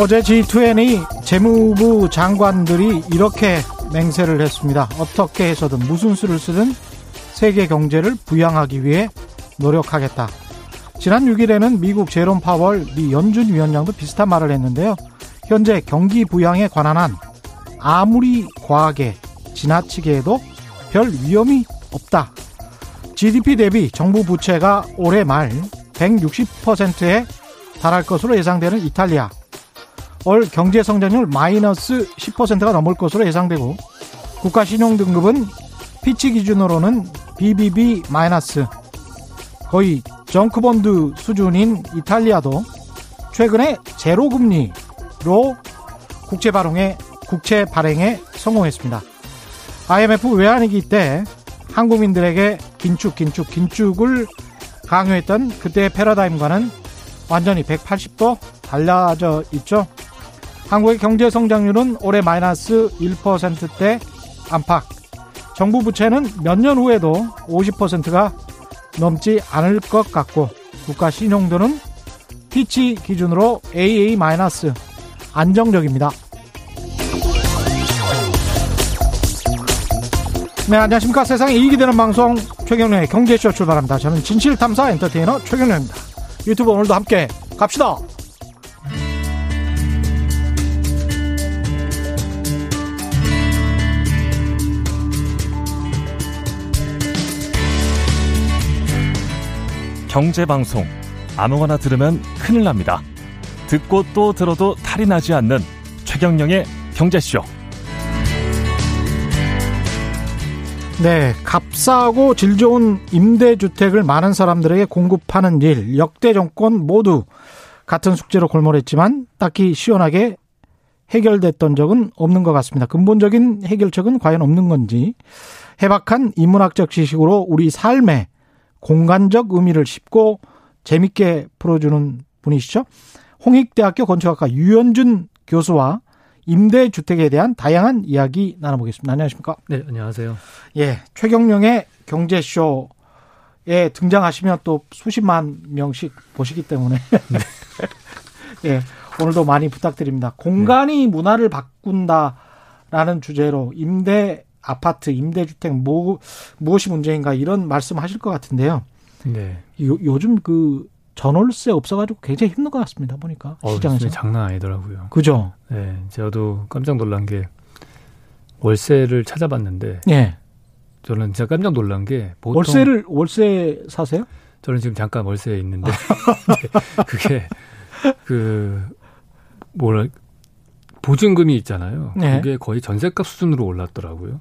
어제 G20 재무부 장관들이 이렇게 맹세를 했습니다. 어떻게 해서든 무슨 수를 쓰든 세계 경제를 부양하기 위해 노력하겠다. 지난 6일에는 미국 제롬 파월 미 연준 위원장도 비슷한 말을 했는데요. 현재 경기 부양에 관한 한 아무리 과하게 지나치게 해도 별 위험이 없다. GDP 대비 정부 부채가 올해 말 160%에 달할 것으로 예상되는 이탈리아. 올 경제 성장률 마이너스 10%가 넘을 것으로 예상되고 국가 신용 등급은 피치 기준으로는 BBB 마이너스 거의 정크본드 수준인 이탈리아도 최근에 제로 금리로 국채 발행에 국채 발행에 성공했습니다. IMF 외환위기 때 한국민들에게 긴축 긴축 긴축을 강요했던 그때의 패러다임과는 완전히 180도 달라져 있죠. 한국의 경제 성장률은 올해 마이너스 1%대 안팎. 정부 부채는 몇 년 후에도 50%가 넘지 않을 것 같고 국가 신용도는 피치 기준으로 AA 안정적입니다. 네, 안녕하십니까. 세상에 이익이 되는 방송 최경련의 경제쇼 출발합니다. 저는 진실탐사 엔터테이너 최경련입니다. 유튜브 오늘도 함께 갑시다. 경제방송. 아무거나 들으면 큰일 납니다. 듣고 또 들어도 탈이 나지 않는 최경령의 경제쇼. 네, 값싸고 질 좋은 임대주택을 많은 사람들에게 공급하는 일, 역대 정권 모두 같은 숙제로 골몰했지만 딱히 시원하게 해결됐던 적은 없는 것 같습니다. 근본적인 해결책은 과연 없는 건지 해박한 인문학적 지식으로 우리 삶에 공간적 의미를 쉽고 재밌게 풀어주는 분이시죠. 홍익대학교 건축학과 유현준 교수와 임대주택에 대한 다양한 이야기 나눠보겠습니다. 안녕하십니까? 네, 안녕하세요. 예, 최경령의 경제쇼에 등장하시면 또 수십만 명씩 보시기 때문에 네. 예, 오늘도 많이 부탁드립니다. 공간이 네. 문화를 바꾼다라는 주제로 임대 아파트, 임대주택 뭐 무엇이 문제인가 이런 말씀하실 것 같은데요. 네. 요, 요즘 그 전월세 없어가지고 굉장히 힘든 것 같습니다. 보니까 어, 시장에서 장난 아니더라고요. 그죠? 네, 저도 깜짝 놀란 게 월세를 찾아봤는데, 예. 저는 진짜 깜짝 놀란 게 보통 월세를 월세 사세요? 저는 지금 잠깐 월세에 있는데 네, 그게 그 뭐라 보증금이 있잖아요. 네. 그게 거의 전세값 수준으로 올랐더라고요.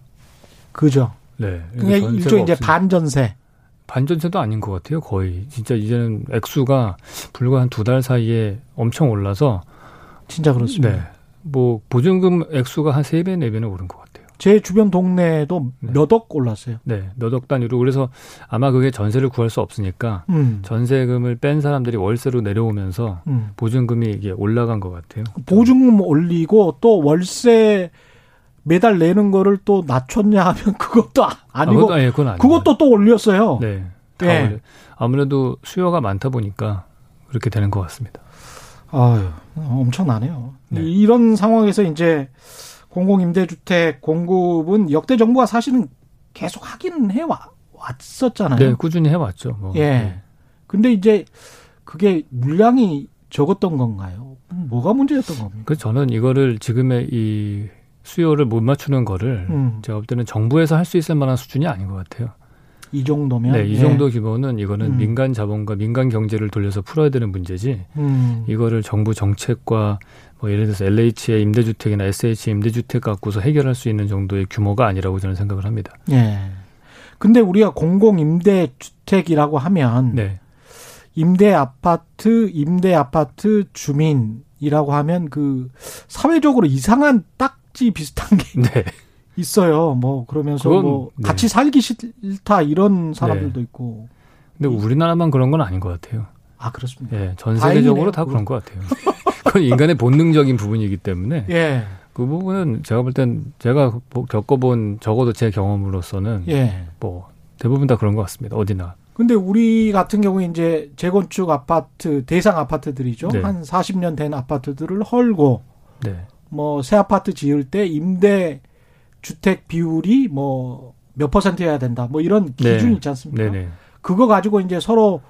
그죠. 네. 그러니까 일종 이제 반전세. 반전세도 아닌 것 같아요. 거의 진짜 이제는 액수가 불과 한 두 달 사이에 엄청 올라서 진짜 그렇습니다. 네. 뭐 보증금 액수가 한 세 배, 네 배는 오른 것 같아요. 제 주변 동네에도 네. 몇억 올랐어요. 네, 몇 억 단위로. 그래서 아마 그게 전세를 구할 수 없으니까 음. 전세금을 뺀 사람들이 월세로 내려오면서 음. 보증금이 이게 올라간 것 같아요. 보증금 올리고 또 월세 매달 내는 거를 또 낮췄냐 하면 그것도 아, 아니고 아, 예, 그건 그것도 또 올렸어요. 네. 네. 아무래도 수요가 많다 보니까 그렇게 되는 것 같습니다. 아유, 엄청나네요. 네. 이런 상황에서 이제 공공임대주택 공급은 역대 정부가 사실은 계속 하기는 해 왔었잖아요. 네, 꾸준히 해왔죠. 뭐. 예. 네. 근데 이제 그게 물량이 적었던 건가요? 뭐가 문제였던 겁니까? 그 저는 이거를 지금의 이 수요를 못 맞추는 거를 음. 제가 볼 때는 정부에서 할 수 있을 만한 수준이 아닌 것 같아요. 이 정도면 네, 이 예. 정도 기본은 이거는 음. 민간 자본과 민간 경제를 돌려서 풀어야 되는 문제지. 음. 이거를 정부 정책과 뭐 예를 들어서 LH의 임대주택이나 SH의 임대주택 갖고서 해결할 수 있는 정도의 규모가 아니라고 저는 생각을 합니다. 예. 근데 우리가 공공 임대주택이라고 하면 네. 임대 아파트, 임대 아파트 주민이라고 하면 그 사회적으로 이상한 딱 딱지 비슷한 게 네. 있어요. 뭐 그러면서 그건, 뭐 네. 같이 살기 싫다 이런 사람들도 네. 있고. 근데 우리나라만 그런 건 아닌 것 같아요. 아 그렇습니다. 예, 전 세계적으로 다이네요. 다 그런 것 같아요. 그건 인간의 본능적인 부분이기 때문에 예. 그 부분은 제가 볼 땐 제가 겪어본 적어도 제 경험으로서는 예. 뭐 대부분 다 그런 것 같습니다. 어디나. 근데 우리 같은 경우에 이제 재건축 아파트 대상 아파트들이죠. 네. 한 40년 된 아파트들을 헐고 네. 뭐 새 아파트 지을 때 임대 주택 비율이 뭐 몇 퍼센트여야 된다. 뭐 이런 네. 기준이 네. 있지 않습니까? 네네. 그거 가지고 이제 서로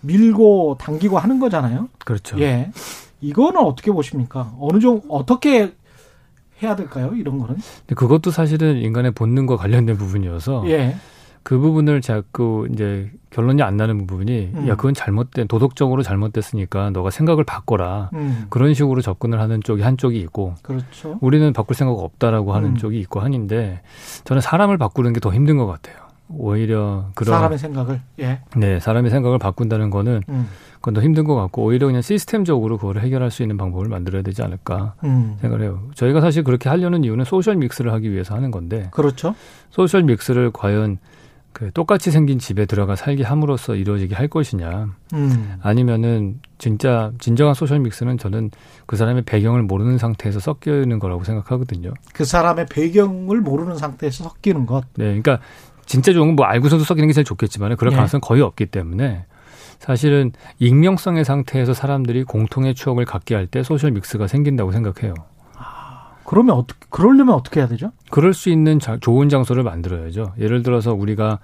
밀고 당기고 하는 거잖아요. 그렇죠. 예. 이거는 어떻게 보십니까? 어느 정도 어떻게 해야 될까요? 이런 거는? 그것도 사실은 인간의 본능과 관련된 부분이어서 예. 그 부분을 자꾸 이제 결론이 안 나는 부분이 음. 야 그건 잘못된 도덕적으로 잘못됐으니까 너가 생각을 바꿔라 음. 그런 식으로 접근을 하는 쪽이 한쪽이 있고 그렇죠. 우리는 바꿀 생각 없다라고 하는 음. 쪽이 있고 한인데 저는 사람을 바꾸는 게 더 힘든 것 같아요. 오히려 그런 사람의 생각을 예. 네 사람의 생각을 바꾼다는 거는 음. 그건 더 힘든 것 같고 오히려 그냥 시스템적으로 그거를 해결할 수 있는 방법을 만들어야 되지 않을까 음. 생각을 해요. 저희가 사실 그렇게 하려는 이유는 social mix를 하기 위해서 하는 건데 그렇죠. social mix를 과연 그 똑같이 생긴 집에 들어가 살게 함으로써 이루어지게 할 것이냐 음. 아니면은 진짜 진정한 social mix는 저는 그 사람의 배경을 모르는 상태에서 섞여 있는 거라고 생각하거든요. 그 사람의 배경을 모르는 상태에서 섞이는 것. 네, 그러니까 진짜 좋은 건 뭐 알고서도 섞이는 게 제일 좋겠지만 그럴 네. 가능성은 거의 없기 때문에 사실은 익명성의 상태에서 사람들이 공통의 추억을 갖게 할 때 소셜 믹스가 생긴다고 생각해요. 그러면 어떻게 그러려면 어떻게 해야 되죠? 그럴 수 있는 자, 좋은 장소를 만들어야죠. 예를 들어서 우리가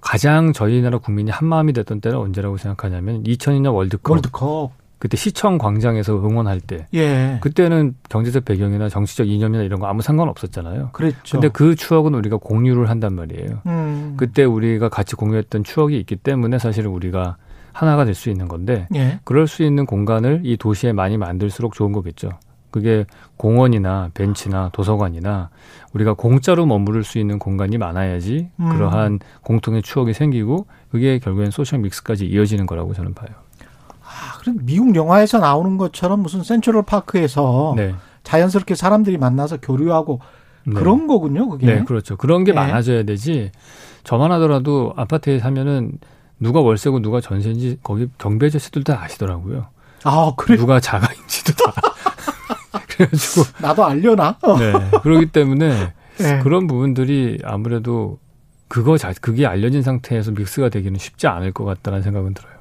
가장 저희 나라 국민이 한 마음이 됐던 때는 언제라고 생각하냐면 2002년 월드컵. 월드컵. 그때 시청 광장에서 응원할 때. 예. 그때는 경제적 배경이나 정치적 이념이나 이런 거 아무 상관 없었잖아요. 그랬죠. 근데 그 추억은 우리가 공유를 한단 말이에요. 음. 그때 우리가 같이 공유했던 추억이 있기 때문에 사실은 우리가 하나가 될 수 있는 건데 예. 그럴 수 있는 공간을 이 도시에 많이 만들수록 좋은 거겠죠. 그게 공원이나 벤치나 도서관이나 우리가 공짜로 머무를 수 있는 공간이 많아야지 음. 그러한 공통의 추억이 생기고 그게 결국엔 소셜 믹스까지 이어지는 거라고 저는 봐요. 아, 그럼 미국 영화에서 나오는 것처럼 무슨 센트럴 파크에서 네. 자연스럽게 사람들이 만나서 교류하고 네. 그런 거군요, 그게. 네, 그렇죠. 그런 게 네. 많아져야 되지. 저만 하더라도 아파트에 사면은 누가 월세고 누가 전세인지 거기 경비 아저씨들 다 아시더라고요. 아, 그래. 누가 자가인지도 다. 그래가지고 나도 알려나? 네. 그렇기 때문에 네. 그런 부분들이 아무래도 그거 자 그게 알려진 상태에서 믹스가 되기는 쉽지 않을 것 같다는 생각은 들어요.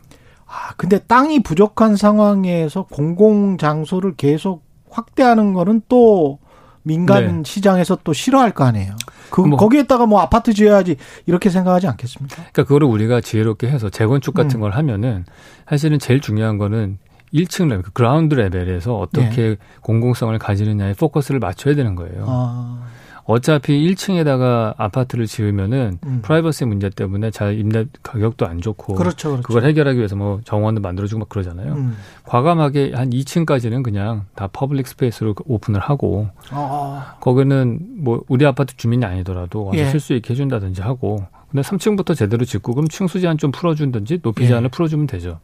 아 근데 땅이 부족한 상황에서 공공 장소를 계속 확대하는 거는 또 민간 네. 시장에서 또 싫어할 거 아니에요. 그 뭐, 거기에다가 뭐 아파트 지어야지 이렇게 생각하지 않겠습니까? 그러니까 그거를 우리가 지혜롭게 해서 재건축 같은 음. 걸 하면은 사실은 제일 중요한 거는 1층 레벨, 그 ground level에서 어떻게 네. 공공성을 가지느냐에 포커스를 맞춰야 되는 거예요. 아. 어차피 1층에다가 아파트를 지으면은 음. 프라이버시 문제 때문에 잘 임대 가격도 안 좋고 그렇죠, 그렇죠. 그걸 해결하기 위해서 뭐 정원도 만들어주고 막 그러잖아요. 음. 과감하게 한 2층까지는 그냥 다 public space로 오픈을 하고 아. 거기는 뭐 우리 아파트 주민이 아니더라도 와서 예. 쓸수 있게 해준다든지 하고 근데 3층부터 제대로 짓고 그럼 층수 제한 좀 풀어준든지 높이 제한을 예. 풀어주면 되죠.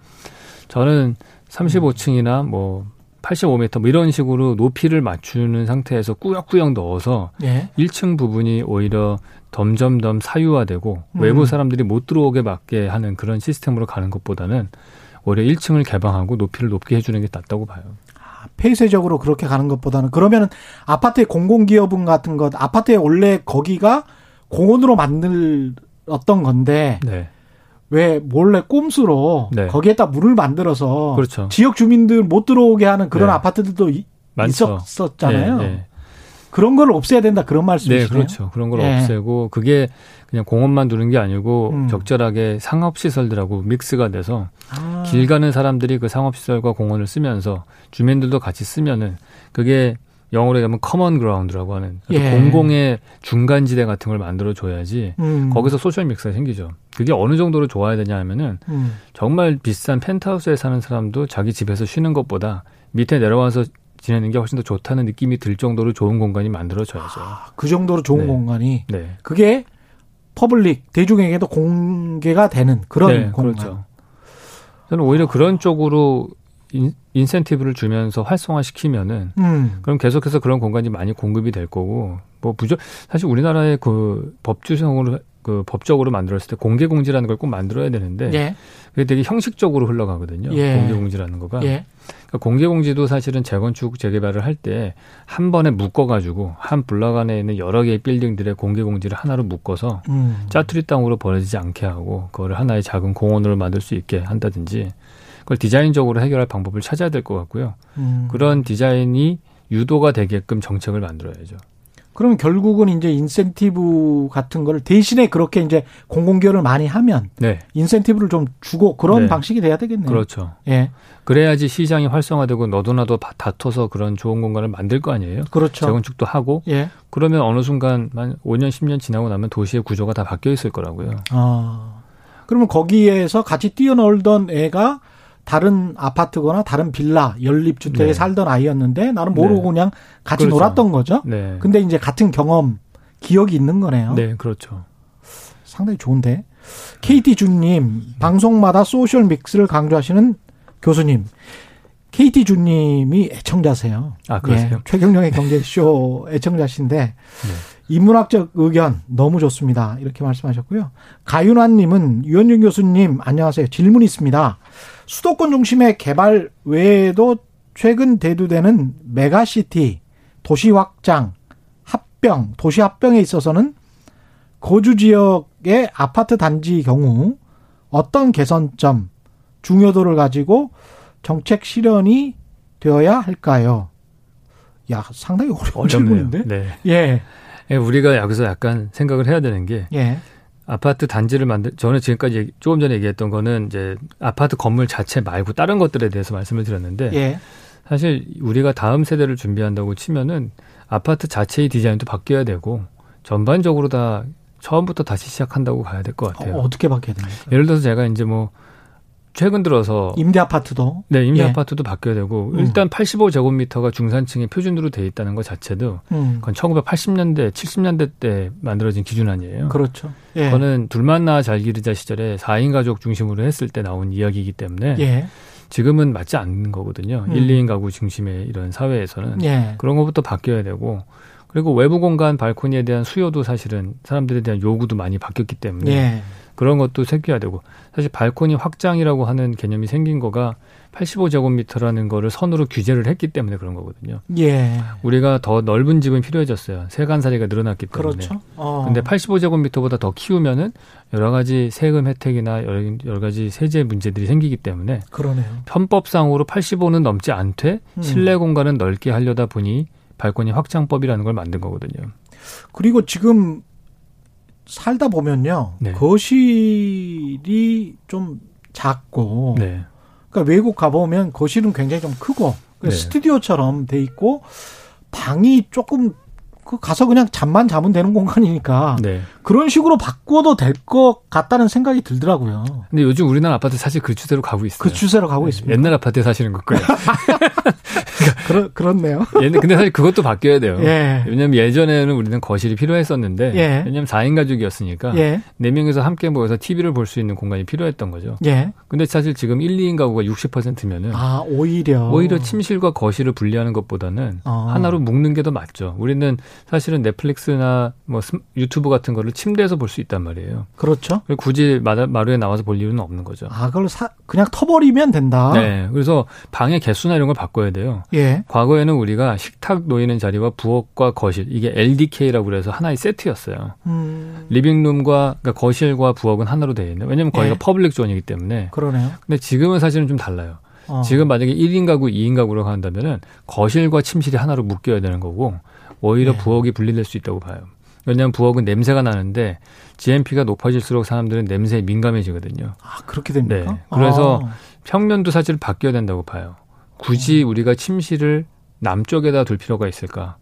저는 35층이나 뭐 85m 뭐 이런 식으로 높이를 맞추는 상태에서 꾸역꾸역 넣어서 예. 1층 부분이 오히려 점점점 사유화되고 음. 외부 사람들이 못 들어오게 막게 하는 그런 시스템으로 가는 것보다는 오히려 1층을 개방하고 높이를 높게 해주는 게 낫다고 봐요. 아, 폐쇄적으로 그렇게 가는 것보다는 그러면은 아파트의 공공기업은 같은 것 아파트에 원래 거기가 공원으로 만들었던 건데 네. 왜 몰래 꼼수로 네. 거기에다 물을 만들어서 그렇죠. 지역 주민들 못 들어오게 하는 그런 네. 아파트들도 많죠. 있었잖아요. 네, 네. 그런 걸 없애야 된다 그런 말씀이시네요. 네, 그렇죠. 그런 걸 네. 없애고 그게 그냥 공원만 두는 게 아니고 음. 적절하게 상업 시설들하고 mix가 돼서 아. 길 가는 사람들이 그 상업 시설과 공원을 쓰면서 주민들도 같이 쓰면은 그게 영어로 얘기하면 common ground라고 하는 예. 공공의 중간 지대 같은 걸 만들어 줘야지 음. 거기서 social mix가 생기죠. 그게 어느 정도로 좋아야 되냐 하면은 음. 정말 비싼 펜트하우스에 사는 사람도 자기 집에서 쉬는 것보다 밑에 내려와서 지내는 게 훨씬 더 좋다는 느낌이 들 정도로 좋은 공간이 만들어져야죠. 아, 그 정도로 좋은 네. 공간이 네. 그게 public 대중에게도 공개가 되는 그런 네, 공간. 그렇죠. 저는 오히려 그런 쪽으로 인, 인센티브를 주면서 활성화시키면은 음. 그럼 계속해서 그런 공간이 많이 공급이 될 거고 뭐 부족 사실 우리나라의 그 법규성으로 그그 법적으로 만들었을 때 공개 공지라는 걸 꼭 만들어야 되는데 예. 그게 되게 형식적으로 흘러가거든요. 예. 공개 공지라는 거가. 예. 그러니까 공개 공지도 사실은 재건축 재개발을 할 때 한 번에 묶어 가지고 한 블락 안에 있는 여러 개의 빌딩들의 공개 공지를 하나로 묶어서 음. 짜투리 땅으로 버려지지 않게 하고 그거를 하나의 작은 공원으로 만들 수 있게 한다든지 그걸 디자인적으로 해결할 방법을 찾아야 될 것 같고요. 음. 그런 디자인이 유도가 되게끔 정책을 만들어야죠. 그러면 결국은 이제 인센티브 같은 거를 대신에 그렇게 이제 공공기여를 많이 하면 네. 인센티브를 좀 주고 그런 네. 방식이 돼야 되겠네요. 그렇죠. 예. 그래야지 시장이 활성화되고 너도나도 다퉈서 그런 좋은 공간을 만들 거 아니에요. 그렇죠. 재건축도 하고. 예. 그러면 어느 순간 만 5년 10년 지나고 나면 도시의 구조가 다 바뀌어 있을 거라고요. 아. 그러면 거기에서 같이 뛰어놀던 애가 다른 아파트거나 다른 빌라 연립주택에 네. 살던 아이였는데 나는 모르고 네. 그냥 같이 그렇죠. 놀았던 거죠. 네. 근데 이제 같은 경험 기억이 있는 거네요. 네, 그렇죠. 상당히 좋은데. KT 준님 방송마다 social mix를 강조하시는 교수님. KT 준님이 애청자세요. 아, 그러세요? 예, 최경영의 경제쇼 애청자신데 네. 인문학적 의견 너무 좋습니다. 이렇게 말씀하셨고요. 가윤환님은 유현준 교수님 안녕하세요. 질문 있습니다. 수도권 중심의 개발 외에도 최근 대두되는 메가시티, 도시 확장, 합병, 도시 합병에 있어서는 거주 지역의 아파트 단지 경우 어떤 개선점, 중요도를 가지고 정책 실현이 되어야 할까요? 야, 상당히 어려운 질문인데. 네. 예. 예. 우리가 여기서 약간 생각을 해야 되는 게 예. 아파트 단지를 만들 저는 지금까지 조금 전에 얘기했던 거는 이제 아파트 건물 자체 말고 다른 것들에 대해서 말씀을 드렸는데 예. 사실 우리가 다음 세대를 준비한다고 치면은 아파트 자체의 디자인도 바뀌어야 되고 전반적으로 다 처음부터 다시 시작한다고 가야 될 것 같아요. 어, 떻게 바뀌어야 됩니까? 예를 들어서 제가 이제 뭐 최근 들어서 임대 아파트도 네 임대 예. 아파트도 바뀌어야 되고 음. 일단 85제곱미터가 중산층의 표준으로 돼 있다는 것 자체도 음. 그건 1980년대 70년대 때 만들어진 기준 아니에요. 그렇죠. 예. 그거는 둘만 나아 잘 기르자 시절에 4인 가족 중심으로 했을 때 나온 이야기이기 때문에 예. 지금은 맞지 않는 거거든요. 음. 1, 2인 가구 중심의 이런 사회에서는 예. 그런 것부터 바뀌어야 되고 그리고 외부 공간 발코니에 대한 수요도 사실은 사람들에 대한 요구도 많이 바뀌었기 때문에 예. 그런 것도 생겨야 되고 사실 발코니 확장이라고 하는 개념이 생긴 거가 85제곱미터라는 거를 선으로 규제를 했기 때문에 그런 거거든요. 예. 우리가 더 넓은 집은 필요해졌어요. 세간살이가 늘어났기 때문에. 그렇죠. 어. 근데 85제곱미터보다 더 키우면은 여러 가지 세금 혜택이나 여러, 여러 가지 세제 문제들이 생기기 때문에 그러네요. 편법상으로 85는 넘지 않되 음. 실내 공간은 넓게 하려다 보니 발코니 확장법이라는 걸 만든 거거든요. 그리고 지금 살다 보면요. 네. 거실이 좀 작고 네. 그러니까 외국 가보면 거실은 굉장히 좀 크고 그러니까 네. 스튜디오처럼 돼 있고 방이 조금 그 가서 그냥 잠만 자면 되는 공간이니까 네. 그런 식으로 바꿔도 될 것 같다는 생각이 들더라고요. 근데 요즘 우리나라 아파트 사실 그 추세로 가고 있어요. 그 추세로 가고 네. 있습니다. 옛날 아파트에 사시는 것 거예요. 그러, 그렇네요. 옛날 근데 사실 그것도 바뀌어야 돼요. 예. 왜냐하면 예전에는 우리는 거실이 필요했었는데 예. 왜냐하면 4인 가족이었으니까 예. 4명이서 함께 모여서 TV를 볼 수 있는 공간이 필요했던 거죠. 예. 근데 사실 지금 1, 2인 가구가 60%면은 아 오히려 오히려 침실과 거실을 분리하는 것보다는 어. 하나로 묶는 게 더 맞죠. 우리는 사실은 넷플릭스나 뭐 유튜브 같은 거를 침대에서 볼 수 있단 말이에요. 그렇죠. 굳이 마루에 나와서 볼 이유는 없는 거죠. 아, 그걸 사, 그냥 터버리면 된다. 네. 그래서 방의 개수나 이런 걸 바꿔야 돼요. 예. 과거에는 우리가 식탁 놓이는 자리와 부엌과 거실 이게 LDK라고 그래서 하나의 세트였어요. 음. living room과 그러니까 거실과 부엌은 하나로 되어 있는. 왜냐면 거기가 예. public zone이기 때문에. 그러네요. 근데 지금은 사실은 좀 달라요. 어. 지금 만약에 1인 가구, 2인 가구로 간다면은 거실과 침실이 하나로 묶여야 되는 거고 오히려 네. 부엌이 분리될 수 있다고 봐요. 왜냐하면 부엌은 냄새가 나는데 GMP가 높아질수록 사람들은 냄새에 민감해지거든요. 아 그렇게 됩니까? 네. 그래서 아. 평면도 사실 바뀌어야 된다고 봐요. 굳이 음. 우리가 침실을 남쪽에다 둘 필요가 있을까?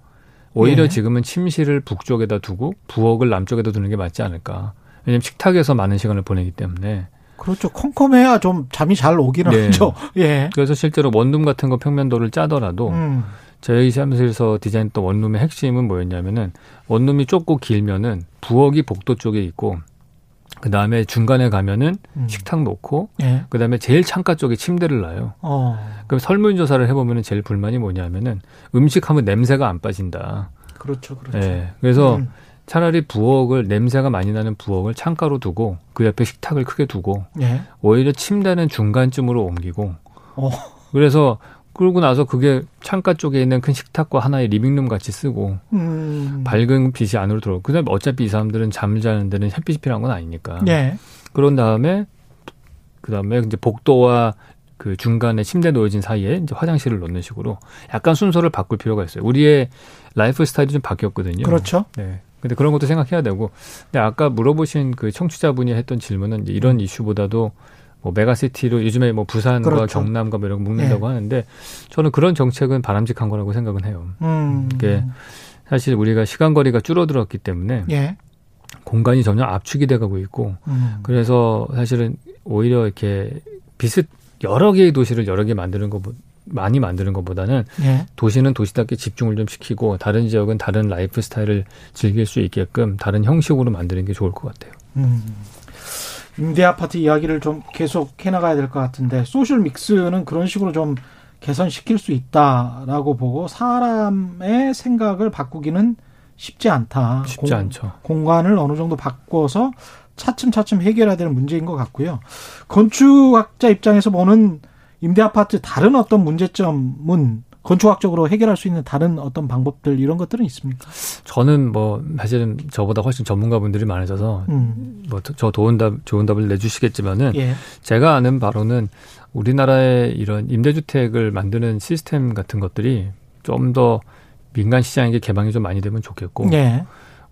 오히려 예. 지금은 침실을 북쪽에다 두고 부엌을 남쪽에다 두는 게 맞지 않을까? 왜냐하면 식탁에서 많은 시간을 보내기 때문에. 그렇죠. 컴컴해야 좀 잠이 잘 오기는 네. 하죠. 예. 그래서 실제로 원룸 같은 거 평면도를 짜더라도 음. 저희 사무실에서 디자인했던 원룸의 핵심은 뭐였냐면은 원룸이 좁고 길면은 부엌이 복도 쪽에 있고 그 다음에 중간에 가면은 음. 식탁 놓고 예. 그 다음에 제일 창가 쪽에 침대를 놔요. 어. 그럼 설문조사를 해보면은 제일 불만이 뭐냐면은 음식하면 냄새가 안 빠진다. 그렇죠, 그렇죠. 예. 그래서 음. 차라리 부엌을 냄새가 많이 나는 부엌을 창가로 두고 그 옆에 식탁을 크게 두고 예. 오히려 침대는 중간쯤으로 옮기고 어. 그래서 그러고 나서 그게 창가 쪽에 있는 큰 식탁과 하나의 리빙룸 같이 쓰고 음. 밝은 빛이 안으로 들어오고 그다음에 어차피 이 사람들은 잠을 자는 데는 햇빛이 필요한 건 아니니까. 예. 그런 다음에 그다음에 이제 복도와 그 중간에 침대 놓여진 사이에 이제 화장실을 놓는 식으로 약간 순서를 바꿀 필요가 있어요. 우리의 lifestyle이 좀 바뀌었거든요. 그렇죠. 네. 근데 그런 것도 생각해야 되고. 근데 아까 물어보신 그 청취자분이 했던 질문은 이제 이런 이슈보다도 뭐 megacity로 요즘에 뭐 부산과 그렇죠. 경남과 뭐 이런 거 묶는다고 네. 하는데 저는 그런 정책은 바람직한 거라고 생각은 해요. 음. 이게 사실 우리가 시간 거리가 줄어들었기 때문에 예. 공간이 전혀 압축이 돼가고 있고 음. 그래서 사실은 오히려 이렇게 비슷 여러 개의 도시를 여러 개 만드는 것 많이 만드는 것보다는 예. 도시는 도시답게 집중을 좀 시키고 다른 지역은 다른 lifestyle을 즐길 수 있게끔 다른 형식으로 만드는 게 좋을 것 같아요. 음. 임대 아파트 이야기를 좀 계속 해나가야 될 것 같은데 social mix는 그런 식으로 좀 개선시킬 수 있다라고 보고 사람의 생각을 바꾸기는 쉽지 않다. 쉽지 공, 않죠. 공간을 어느 정도 바꿔서 차츰차츰 해결해야 되는 문제인 것 같고요. 건축학자 입장에서 보는 임대 아파트 다른 어떤 문제점은 건축학적으로 해결할 수 있는 다른 어떤 방법들 이런 것들은 있습니까? 저는 뭐 사실은 저보다 훨씬 전문가분들이 많으셔서 음. 뭐저 좋은 답 좋은 답을 내주시겠지만은 예. 제가 아는 바로는 우리나라의 이런 임대주택을 만드는 시스템 같은 것들이 좀 더 민간 시장에게 개방이 좀 많이 되면 좋겠고 예.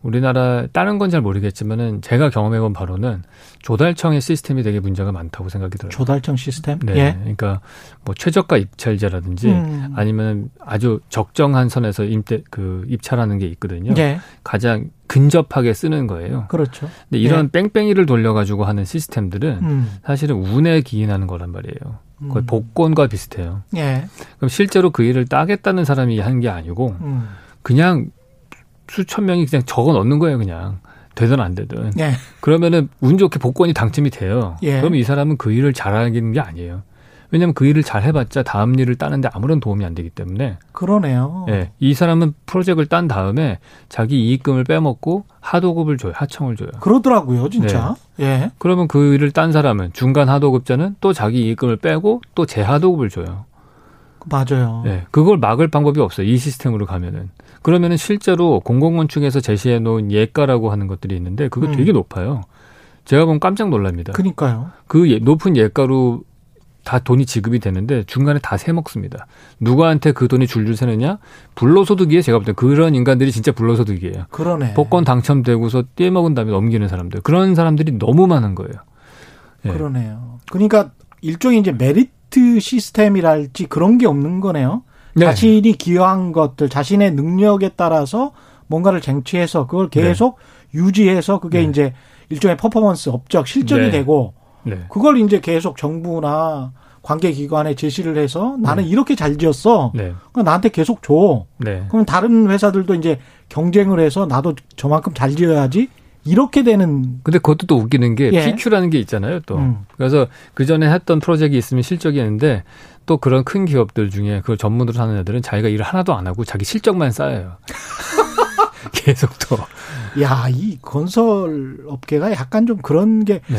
우리나라 다른 건 잘 모르겠지만은 제가 경험해 본 바로는 조달청의 시스템이 되게 문제가 많다고 생각이 들어요. 조달청 시스템? 네. 예. 그러니까 뭐 최저가 입찰제라든지 음. 아니면 아주 적정한 선에서 임대 그 입찰하는 게 있거든요. 예. 가장 근접하게 쓰는 거예요. 그렇죠. 근데 이런 예. 뺑뺑이를 돌려 가지고 하는 시스템들은 음. 사실은 운에 기인하는 거란 말이에요. 거의 음. 복권과 비슷해요. 예. 그럼 실제로 그 일을 따겠다는 사람이 한 게 아니고 음. 그냥 수천 명이 그냥 적어 넣는 거예요, 그냥. 되든 안 되든. 예. 그러면은 운 좋게 복권이 당첨이 돼요. 예. 그러면 이 사람은 그 일을 잘하는 게 아니에요. 왜냐하면 그 일을 잘 해봤자 다음 일을 따는데 아무런 도움이 안 되기 때문에. 그러네요. 예. 이 사람은 프로젝트를 딴 다음에 자기 이익금을 빼먹고 하도급을 줘요. 하청을 줘요. 그러더라고요, 진짜. 네. 예. 그러면 그 일을 딴 사람은 중간 하도급자는 또 자기 이익금을 빼고 또 재하도급을 줘요. 맞아요. 네. 그걸 막을 방법이 없어요. 이 시스템으로 가면은. 그러면은 실제로 공공건축에서 제시해 놓은 예가라고 하는 것들이 있는데 그거 음. 되게 높아요. 제가 보면 깜짝 놀랍니다. 그니까요. 그 예, 높은 예가로 다 돈이 지급이 되는데 중간에 다 세먹습니다. 누구한테 그 돈이 줄줄 새느냐? 불로소득이에요. 제가 볼 때 그런 인간들이 진짜 불로소득이에요. 그러네. 복권 당첨되고서 떼먹은 다음에 넘기는 사람들. 그런 사람들이 너무 많은 거예요. 예. 그러네요. 그러니까 일종의 이제 메리트 시스템이랄지 그런 게 없는 거네요. 네. 자신이 기여한 것들, 자신의 능력에 따라서 뭔가를 쟁취해서 그걸 계속 네. 유지해서 그게 네. 이제 일종의 퍼포먼스, 업적, 실적이 네. 되고 네. 그걸 이제 계속 정부나 관계 기관에 제시를 해서 나는 네. 이렇게 잘 지었어. 그러니까 나한테 계속 줘. 그럼 다른 회사들도 이제 경쟁을 해서 나도 저만큼 잘 지어야지 이렇게 되는. 근데 그것도 또 웃기는 게 예. PQ라는 게 있잖아요, 또. 음. 그래서 그 전에 했던 프로젝트가 있으면 실적이 있는데 또 그런 큰 기업들 중에 그걸 전문으로 하는 애들은 자기가 일을 하나도 안 하고 자기 실적만 쌓아요. 계속 또. 야, 이 건설 업계가 약간 좀 그런 게. 네.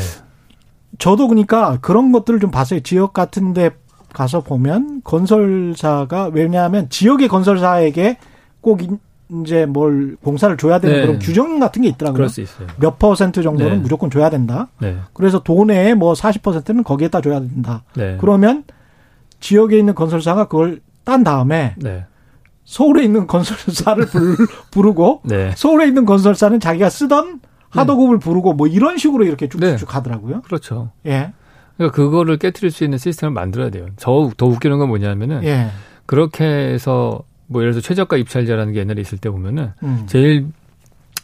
저도 그러니까 그런 것들을 좀 봤어요. 지역 같은데 가서 보면 건설사가 왜냐하면 지역의 건설사에게 꼭 이제 뭘 공사를 줘야 되는 네. 그런 규정 같은 게 있더라고요. 그럴 수 있어요. 몇 퍼센트 정도는 네. 무조건 줘야 된다. 네. 그래서 돈의 뭐 40%는 거기에다 줘야 된다. 네. 그러면 지역에 있는 건설사가 그걸 딴 다음에 네. 서울에 있는 건설사를 부르고 네. 서울에 있는 건설사는 자기가 쓰던 하도급을 부르고 뭐 이런 식으로 이렇게 쭉쭉 가더라고요. 그렇죠. 예. 그러니까 그거를 깨뜨릴 수 있는 시스템을 만들어야 돼요. 저 더 웃기는 건 뭐냐면은 예. 그렇게 해서 뭐 예를 들어서 최저가 입찰제라는 게 옛날에 있을 때 보면은 음. 제일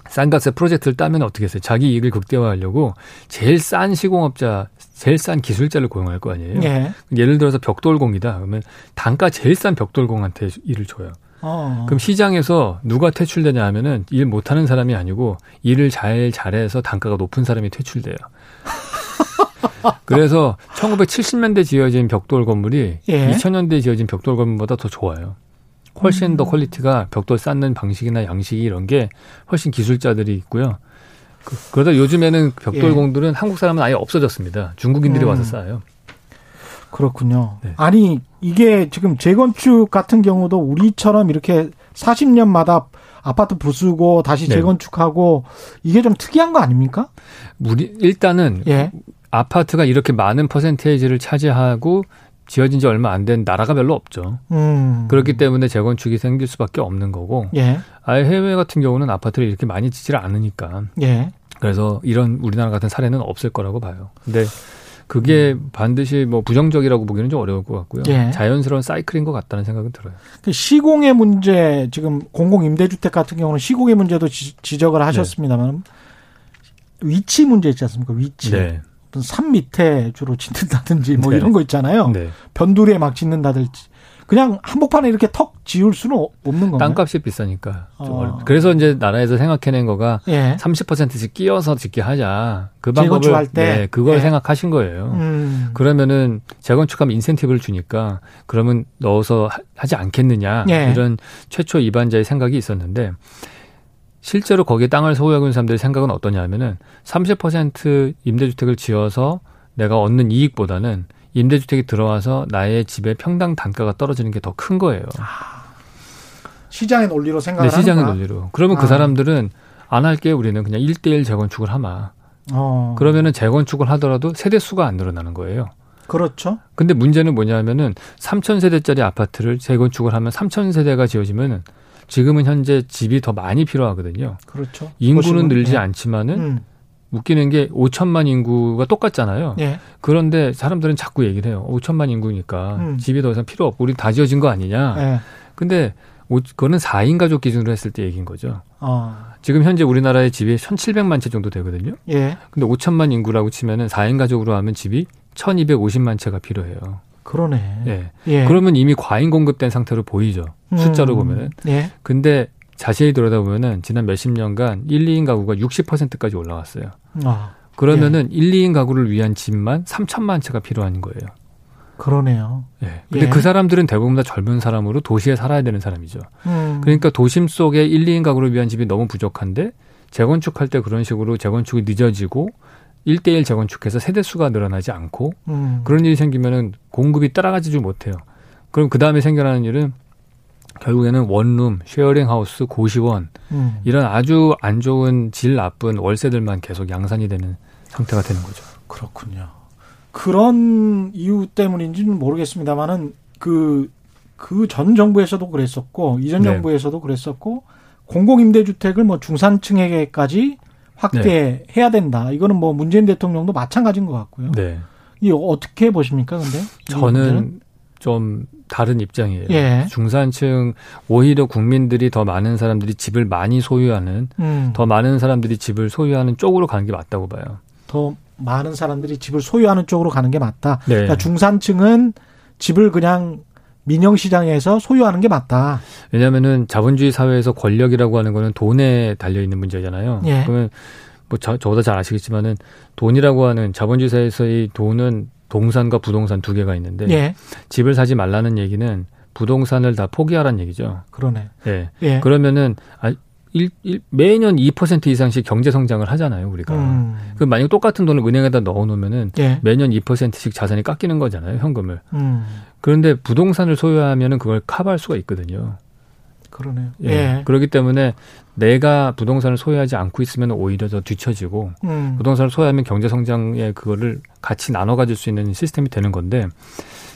싼 값에 프로젝트를 따면 어떻게 했어요? 자기 이익을 극대화하려고 제일 싼 시공업자, 제일 싼 기술자를 고용할 거 아니에요? 예. 예를 들어서 벽돌공이다. 그러면 단가 제일 싼 벽돌공한테 일을 줘요. 어. 그럼 시장에서 누가 퇴출되냐 하면은 일 못하는 사람이 아니고 일을 잘 잘해서 단가가 높은 사람이 퇴출돼요. 그래서 1970년대 지어진 벽돌 건물이 예. 2000년대 지어진 벽돌 건물보다 더 좋아요. 훨씬 음. 더 quality가 벽돌 쌓는 방식이나 양식이 이런 게 훨씬 기술자들이 있고요. 그, 그러다 요즘에는 벽돌공들은 예. 한국 사람은 아예 없어졌습니다. 중국인들이 음. 와서 쌓아요. 그렇군요. 네. 아니 이게 지금 재건축 같은 경우도 우리처럼 이렇게 40년마다 아파트 부수고 다시 네. 재건축하고 이게 좀 특이한 거 아닙니까? 우리 일단은 예. 아파트가 이렇게 많은 percentage를 차지하고 지어진 지 얼마 안 된 나라가 별로 없죠. 음. 그렇기 때문에 재건축이 생길 수밖에 없는 거고. 예. 아예 해외 같은 경우는 아파트를 이렇게 많이 짓지를 않으니까. 예. 그래서 이런 우리나라 같은 사례는 없을 거라고 봐요. 근데 그게 음. 반드시 뭐 부정적이라고 보기는 좀 어려울 것 같고요. 예. 자연스러운 사이클인 것 같다는 생각은 들어요. 그 시공의 문제 지금 공공 임대주택 같은 경우는 시공의 문제도 지, 적을 하셨습니다만 네. 위치 문제 있지 않습니까? 위치. 네. 산 밑에 주로 짓는다든지 뭐 네. 이런 거 있잖아요. 네. 변두리에 막 짓는다든지 그냥 한복판에 이렇게 턱 지을 수는 없는 건가요? 땅값이 비싸니까. 어. 그래서 이제 나라에서 생각해낸 거가 예. 30%씩 끼어서 짓게 하자. 그 방법을 할 때. 네, 그걸 예. 생각하신 거예요. 음. 그러면은 재건축하면 인센티브를 주니까 그러면 넣어서 하지 않겠느냐 예. 이런 최초 입안자의 생각이 있었는데 실제로 거기에 땅을 소유하고 있는 사람들의 생각은 어떠냐면은 30% 임대주택을 지어서 내가 얻는 이익보다는 임대주택이 들어와서 나의 집의 평당 단가가 떨어지는 게 더 큰 거예요. 아, 시장의 논리로 생각을 네, 시장의 논리로. 그러면 그 아. 그 사람들은 안 할게 우리는 그냥 1대1 재건축을 하마. 어. 그러면은 재건축을 하더라도 세대 수가 안 늘어나는 거예요. 그렇죠. 근데 문제는 뭐냐면은 3천 세대짜리 아파트를 재건축을 하면 3천 세대가 지어지면은 지금은 현재 집이 더 많이 필요하거든요. 그렇죠. 인구는 늘지 네. 않지만은 음. 웃기는 게 5천만 인구가 똑같잖아요. 예. 그런데 사람들은 자꾸 얘기를 해요. 5천만 인구니까 음. 집이 더 이상 필요 없고 우리 다 지어진 거 아니냐. 예. 근데 그거는 4인 가족 기준으로 했을 때 얘기인 거죠. 어. 지금 현재 우리나라의 집이 1,700만 채 정도 되거든요. 예. 근데 5천만 인구라고 치면은 4인 가족으로 하면 집이 1,250만 채가 필요해요. 그러네. 예. 예. 그러면 이미 과잉 공급된 상태로 보이죠. 숫자로 음. 보면은. 예. 근데 자세히 들여다보면은 지난 몇십 년간 1, 2인 가구가 60%까지 올라왔어요. 아. 그러면은 예. 1, 2인 가구를 위한 집만 3천만 채가 필요한 거예요. 그러네요. 예. 근데 예. 그 사람들은 대부분 다 젊은 사람으로 도시에 살아야 되는 사람이죠. 음. 그러니까 도심 속에 1, 2인 가구를 위한 집이 너무 부족한데 재건축할 때 그런 식으로 재건축이 늦어지고 1대1 재건축해서 세대수가 늘어나지 않고 음. 그런 일이 생기면은 공급이 따라가지 못해요. 그럼 그 다음에 생겨나는 일은 결국에는 원룸, sharing house, 고시원 음. 이런 아주 안 좋은 질 나쁜 월세들만 계속 양산이 되는 상태가 되는 거죠. 그렇군요. 그런 이유 때문인지는 모르겠습니다만은 그 그 전 정부에서도 그랬었고 이전 네. 정부에서도 그랬었고 공공임대주택을 뭐 중산층에게까지 확대해야 네. 된다. 이거는 뭐 문재인 대통령도 마찬가지인 것 같고요. 네. 이 어떻게 보십니까, 근데? 저는 좀 다른 입장이에요. 예. 중산층 오히려 국민들이 더 많은 사람들이 집을 많이 소유하는 음. 더 많은 사람들이 집을 소유하는 쪽으로 가는 게 맞다고 봐요. 더 많은 사람들이 집을 소유하는 쪽으로 가는 게 맞다. 네. 그러니까 중산층은 집을 그냥 민영 시장에서 소유하는 게 맞다. 왜냐하면은 자본주의 사회에서 권력이라고 하는 거는 돈에 달려 있는 문제잖아요. 예. 그러면 뭐 저, 저보다 잘 아시겠지만은 돈이라고 하는 자본주의 사회에서의 돈은 동산과 부동산 두 개가 있는데 예. 집을 사지 말라는 얘기는 부동산을 다 포기하라는 얘기죠. 그러네. 예. 예. 그러면은 아, 일, 일, 매년 2% 이상씩 경제 성장을 하잖아요, 우리가. 음. 그 만약 똑같은 돈을 은행에다 넣어 놓으면은 예. 매년 2%씩 자산이 깎이는 거잖아요, 현금을. 음. 그런데 부동산을 소유하면은 그걸 커버할 수가 있거든요. 그러네요. 예. 예. 그렇기 때문에 내가 부동산을 소유하지 않고 있으면 오히려 더 뒤처지고 음. 부동산을 소유하면 경제 성장에 그거를 같이 나눠 가질 수 있는 시스템이 되는 건데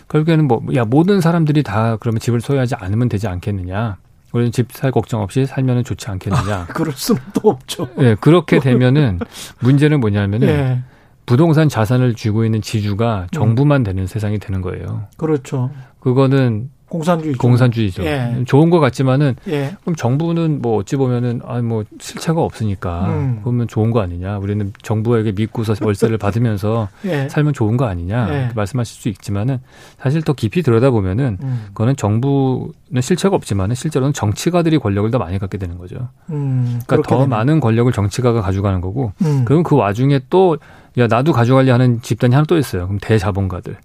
결국에는 뭐 야 모든 사람들이 다 그러면 집을 소유하지 않으면 되지 않겠느냐. 우리는 집 살 걱정 없이 살면은 좋지 않겠느냐. 아, 그럴 수는 또 없죠. 예, 그렇게 되면은 문제는 뭐냐면은 예. 부동산 자산을 쥐고 있는 지주가 정부만 되는 세상이 되는 거예요. 그렇죠. 그거는 공산주의죠. 공산주의죠. 예. 좋은 것 같지만은 예. 그럼 정부는 뭐 어찌 보면은 아뭐 실체가 없으니까 음. 그러면 좋은 거 아니냐? 우리는 정부에게 믿고서 월세를 받으면서 예. 살면 좋은 거 아니냐? 예. 말씀하실 수 있지만은 사실 더 깊이 들여다 보면은 음. 그거는 정부는 실체가 없지만은 실제로는 정치가들이 권력을 더 많이 갖게 되는 거죠. 음. 그러니까 더 되네. 많은 권력을 정치가가 가져가는 거고 음. 그럼 그 와중에 또 야 나도 가져갈려 하는 집단이 하나 또 있어요. 그럼 대자본가들.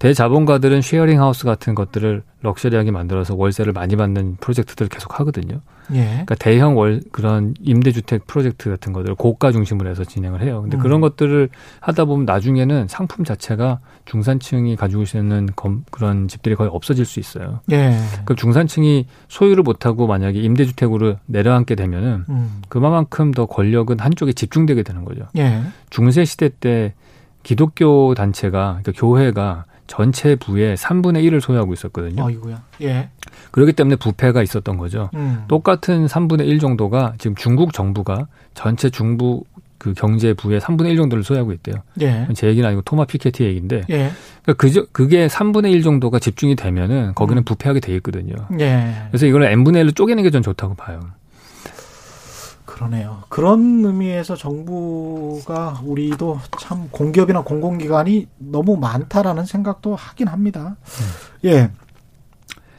대자본가들은 sharing house 같은 것들을 luxury하게 만들어서 월세를 많이 받는 프로젝트들을 계속 하거든요. 예. 그러니까 대형 월 그런 임대주택 프로젝트 같은 것들 을 고가 중심으로 해서 진행을 해요. 근데 음. 그런 것들을 하다 보면 나중에는 상품 자체가 중산층이 가지고 있는 검, 그런 집들이 거의 없어질 수 있어요. 예. 그럼 중산층이 소유를 못하고 만약에 임대주택으로 내려앉게 되면은 음. 그만큼 더 권력은 한쪽에 집중되게 되는 거죠. 예. 중세 시대 때 기독교 단체가 그러니까 교회가 전체 부의 3분의 1을 소유하고 있었거든요. 아이고야. 예. 그렇기 때문에 부패가 있었던 거죠. 음. 똑같은 3분의 1 정도가 지금 중국 정부가 전체 중부 그 경제 부의 3분의 1 정도를 소유하고 있대요. 예. 제 얘기는 아니고 토마 피케티 얘기인데. 예. 그러니까 그, 그게 3분의 1 정도가 집중이 되면은 거기는 음. 부패하게 돼 있거든요. 예. 그래서 이걸 n분의 1로 쪼개는 게 전 좋다고 봐요. 그러네요. 그런 의미에서 정부가 우리도 참 공기업이나 공공기관이 너무 많다라는 생각도 하긴 합니다. 음. 예.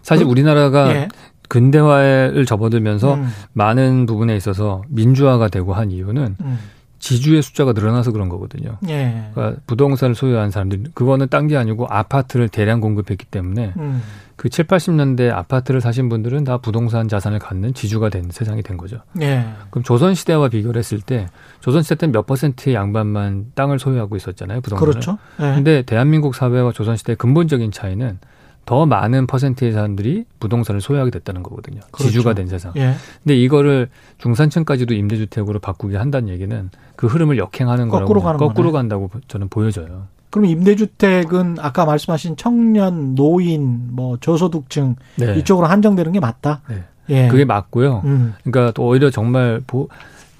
사실 그, 우리나라가 예. 근대화를 접어들면서 음. 많은 부분에 있어서 민주화가 되고 한 이유는 음. 지주의 숫자가 늘어나서 그런 거거든요. 예. 그러니까 부동산을 소유한 사람들 그거는 딴 게 아니고 아파트를 대량 공급했기 때문에 음. 그 7, 80년대 아파트를 사신 분들은 다 부동산 자산을 갖는 지주가 된 세상이 된 거죠. 예. 그럼 조선 시대와 비교를 했을 때 조선 시대 때는 몇 퍼센트의 양반만 땅을 소유하고 있었잖아요, 부동산을. 그렇죠. 예. 근데 대한민국 사회와 조선 시대의 근본적인 차이는 더 많은 퍼센트의 사람들이 부동산을 소유하게 됐다는 거거든요. 그렇죠. 지주가 된 세상. 예. 근데 이거를 중산층까지도 임대주택으로 바꾸게 한다는 얘기는 그 흐름을 역행하는 거라고 거꾸로 간다고 저는 보여져요. 그럼 임대주택은 아까 말씀하신 청년, 노인, 뭐 저소득층 네. 이쪽으로 한정되는 게 맞다. 네. 예. 그게 맞고요. 음. 그러니까 또 오히려 정말 보,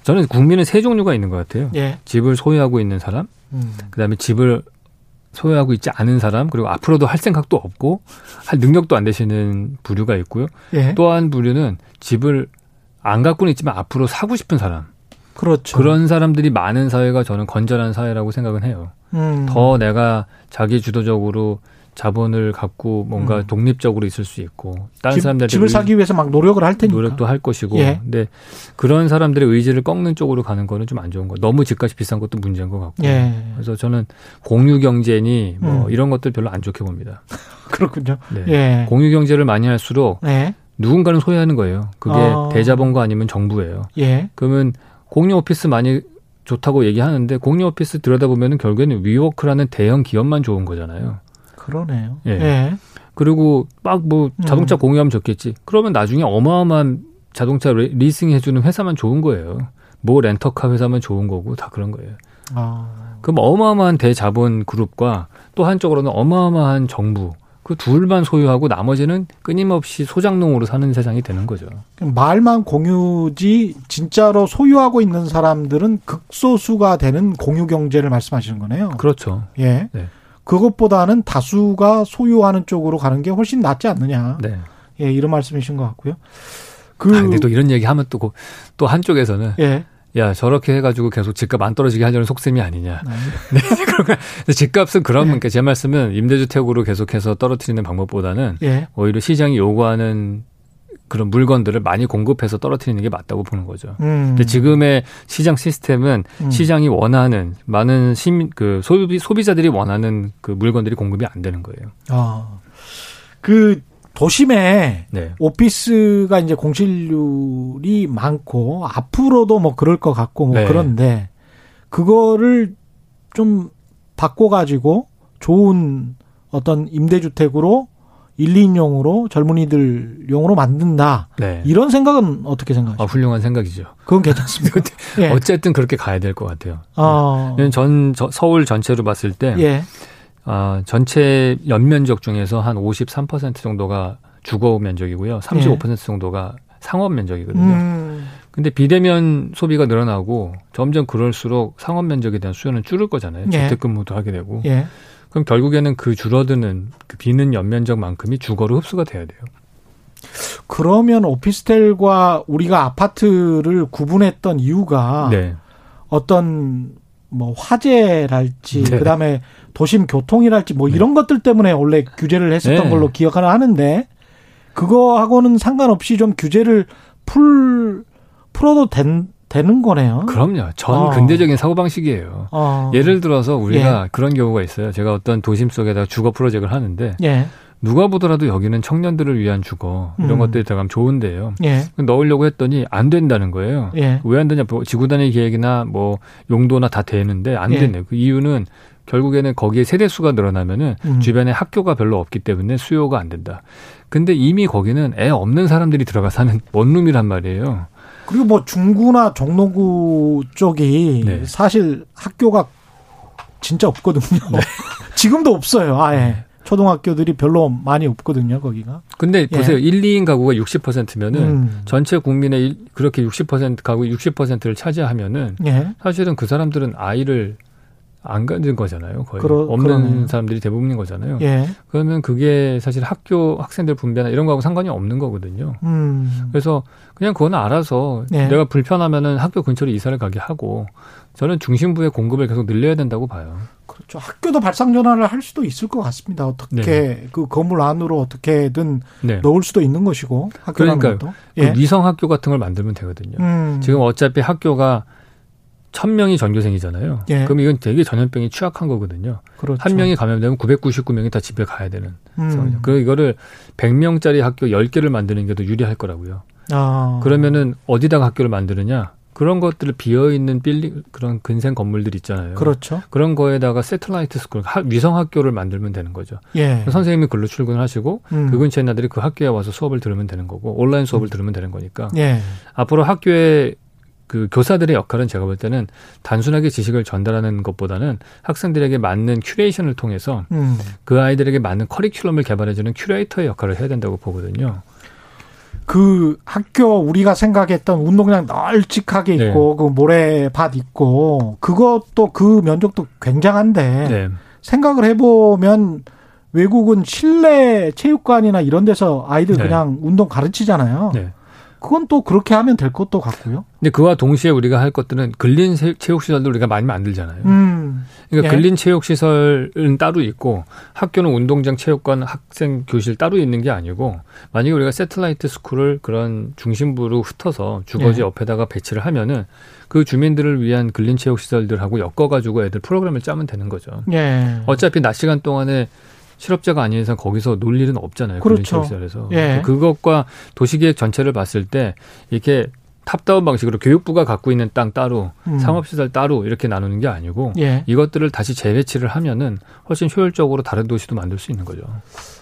저는 국민은 세 종류가 있는 것 같아요. 예. 집을 소유하고 있는 사람, 음. 그다음에 집을 소유하고 있지 않은 사람 그리고 앞으로도 할 생각도 없고 할 능력도 안 되시는 부류가 있고요. 예. 또한 부류는 집을 안 갖고는 있지만 앞으로 사고 싶은 사람. 그렇죠. 그런 사람들이 많은 사회가 저는 건전한 사회라고 생각은 해요. 음. 더 내가 자기 주도적으로 자본을 갖고 뭔가 음. 독립적으로 있을 수 있고 다른 사람들 집을 사기 위해서 막 노력을 할 테니까 노력도 할 것이고 예. 근데 그런 사람들의 의지를 꺾는 쪽으로 가는 거는 좀 안 좋은 거 너무 집값이 비싼 것도 문제인 것 같고 예. 그래서 저는 공유 경제니 뭐 음. 이런 것들 별로 안 좋게 봅니다 그렇군요 네. 예. 공유 경제를 많이 할수록 예. 누군가는 소유하는 거예요 그게 어. 대자본가 아니면 정부예요 예. 그러면 공유 오피스 많이 좋다고 얘기하는데 공유 오피스 들여다보면 결국에는 위워크라는 대형 기업만 좋은 거잖아요. 그러네요. 예. 예. 그리고 막 뭐 자동차 음. 공유하면 좋겠지. 그러면 나중에 어마어마한 자동차 리싱 해주는 회사만 좋은 거예요. 뭐 렌터카 회사만 좋은 거고 다 그런 거예요. 아. 그럼 어마어마한 대자본 그룹과 또 한쪽으로는 어마어마한 정부 그 둘만 소유하고 나머지는 끊임없이 소장농으로 사는 세상이 되는 거죠. 말만 공유지 진짜로 소유하고 있는 사람들은 극소수가 되는 공유 경제를 말씀하시는 거네요. 그렇죠. 예. 네. 그것보다는 다수가 소유하는 쪽으로 가는 게 훨씬 낫지 않느냐. 네. 예, 이런 말씀이신 것 같고요. 그. 아, 근데 또 이런 얘기 하면 또, 또 한쪽에서는. 예. 야 저렇게 해가지고 계속 집값 안 떨어지게 하려는 속셈이 아니냐. 네. 네. 그러니까 집값은 그런 네. 제 말씀은 임대주택으로 계속해서 떨어뜨리는 방법보다는 예. 오히려 시장이 요구하는 그런 물건들을 많이 공급해서 떨어뜨리는 게 맞다고 보는 거죠. 음. 근데 지금의 시장 시스템은 음. 시장이 원하는 많은 시민 그 소비 소비자들이 원하는 그 물건들이 공급이 안 되는 거예요. 아. 그 도심에 네. 오피스가 이제 공실률이 많고 앞으로도 뭐 그럴 것 같고 뭐 네. 그런데 그거를 좀 바꿔 가지고 좋은 어떤 임대주택으로 1, 2인용으로 젊은이들용으로 만든다. 네. 이런 생각은 어떻게 생각하세요? 아, 훌륭한 생각이죠. 그건 괜찮습니다. 예. 어쨌든 그렇게 가야 될 것 같아요. 어. 전 저, 서울 전체로 봤을 때 예. 아, 전체 연면적 중에서 한 53% 정도가 주거 면적이고요. 35% 예. 정도가 상업 면적이거든요. 음. 근데 비대면 소비가 늘어나고 점점 그럴수록 상업 면적에 대한 수요는 줄을 거잖아요. 예. 재택근무도 하게 되고. 예. 그럼 결국에는 그 줄어드는 그 비는 연면적만큼이 주거로 흡수가 돼야 돼요. 그러면 오피스텔과 우리가 아파트를 구분했던 이유가 네. 어떤 뭐 화재랄지 네. 그다음에 도심 교통이랄지 뭐 네. 이런 것들 때문에 원래 규제를 했었던 네. 걸로 기억을 하는데 그거하고는 상관없이 좀 규제를 풀 풀어도 된, 되는 거네요. 그럼요. 전 어. 근대적인 사고방식이에요. 어. 예를 들어서 우리가 예. 그런 경우가 있어요. 제가 어떤 도심 속에다 주거 프로젝트를 하는데 예. 누가 보더라도 여기는 청년들을 위한 주거 이런 음. 것들이 들어가면 좋은데요. 예. 넣으려고 했더니 안 된다는 거예요. 예. 왜안 되냐? 뭐 지구 단위 계획이나 뭐 용도나 다 되는데 안 예. 되네요. 그 이유는 결국에는 거기에 세대 수가 늘어나면은 음. 주변에 학교가 별로 없기 때문에 수요가 안 된다. 근데 이미 거기는 애 없는 사람들이 들어가 사는 원룸이란 말이에요. 그리고 뭐 중구나 종로구 쪽이 네. 사실 학교가 진짜 없거든요. 네. 지금도 없어요. 아예. 네. 초등학교들이 별로 많이 없거든요, 거기가. 근데 예. 보세요. 1, 2인 가구가 60%면은 음. 전체 국민의 그렇게 60% 가구 60%를 차지하면은 예. 사실은 그 사람들은 아이를 안 가진 거잖아요. 거의 그러, 없는 그러네요. 사람들이 대부분인 거잖아요. 예. 그러면 그게 사실 학교 학생들 분배나 이런 거하고 상관이 없는 거거든요. 음. 그래서 그냥 그건 알아서 예. 내가 불편하면은 학교 근처로 이사를 가게 하고 저는 중심부의 공급을 계속 늘려야 된다고 봐요. 그렇죠. 학교도 발상 전환을 할 수도 있을 것 같습니다. 어떻게 네. 그 건물 안으로 어떻게든 네. 넣을 수도 있는 것이고 학교라는 것도. 그 예. 위성 학교 같은 걸 만들면 되거든요. 음. 지금 어차피 학교가 천 명이 전교생이잖아요. 예. 그럼 이건 되게 전염병이 취약한 거거든요. 그렇죠. 한 명이 감염되면 999명이 다 집에 가야 되는 음. 상황이죠. 그 이거를 100명짜리 학교 10개를 만드는 게 더 유리할 거라고요. 아. 그러면은 어디다가 학교를 만드느냐? 그런 것들을 비어 있는 빌딩 그런 근생 건물들 있잖아요. 그렇죠. 그런 거에다가 satellite school 위성 학교를 만들면 되는 거죠. 예. 선생님이 글로 출근하시고 음. 그 근처에 애들이 그 학교에 와서 수업을 들으면 되는 거고 온라인 수업을 음. 들으면 되는 거니까. 예. 앞으로 학교에 그 교사들의 역할은 제가 볼 때는 단순하게 지식을 전달하는 것보다는 학생들에게 맞는 curation을 통해서 음. 그 아이들에게 맞는 커리큘럼을 개발해주는 큐레이터의 역할을 해야 된다고 보거든요. 그 학교 우리가 생각했던 운동장 널찍하게 네. 있고 네. 그 모래밭 있고 그것도 그 면적도 굉장한데 네. 생각을 해보면 외국은 실내 체육관이나 이런 데서 아이들 네. 그냥 운동 가르치잖아요. 네. 그건 또 그렇게 하면 될 것도 같고요. 근데 그와 동시에 우리가 할 것들은 근린 체육시설도 우리가 많이 만들잖아요. 음. 그러니까 예. 근린 체육시설은 따로 있고 학교는 운동장, 체육관, 학생 교실 따로 있는 게 아니고 만약에 우리가 satellite school을 그런 중심부로 흩어서 주거지 예. 옆에다가 배치를 하면은 그 주민들을 위한 근린 체육시설들하고 엮어가지고 애들 프로그램을 짜면 되는 거죠. 예. 어차피 낮 시간 동안에 실업자가 아닌 이상 거기서 놀 일은 없잖아요. 그렇죠. 시설에서 예. 그것과 도시계획 전체를 봤을 때 이렇게 top-down 방식으로 교육부가 갖고 있는 땅 따로 음. 상업시설 따로 이렇게 나누는 게 아니고 예. 이것들을 다시 재배치를 하면은 훨씬 효율적으로 다른 도시도 만들 수 있는 거죠.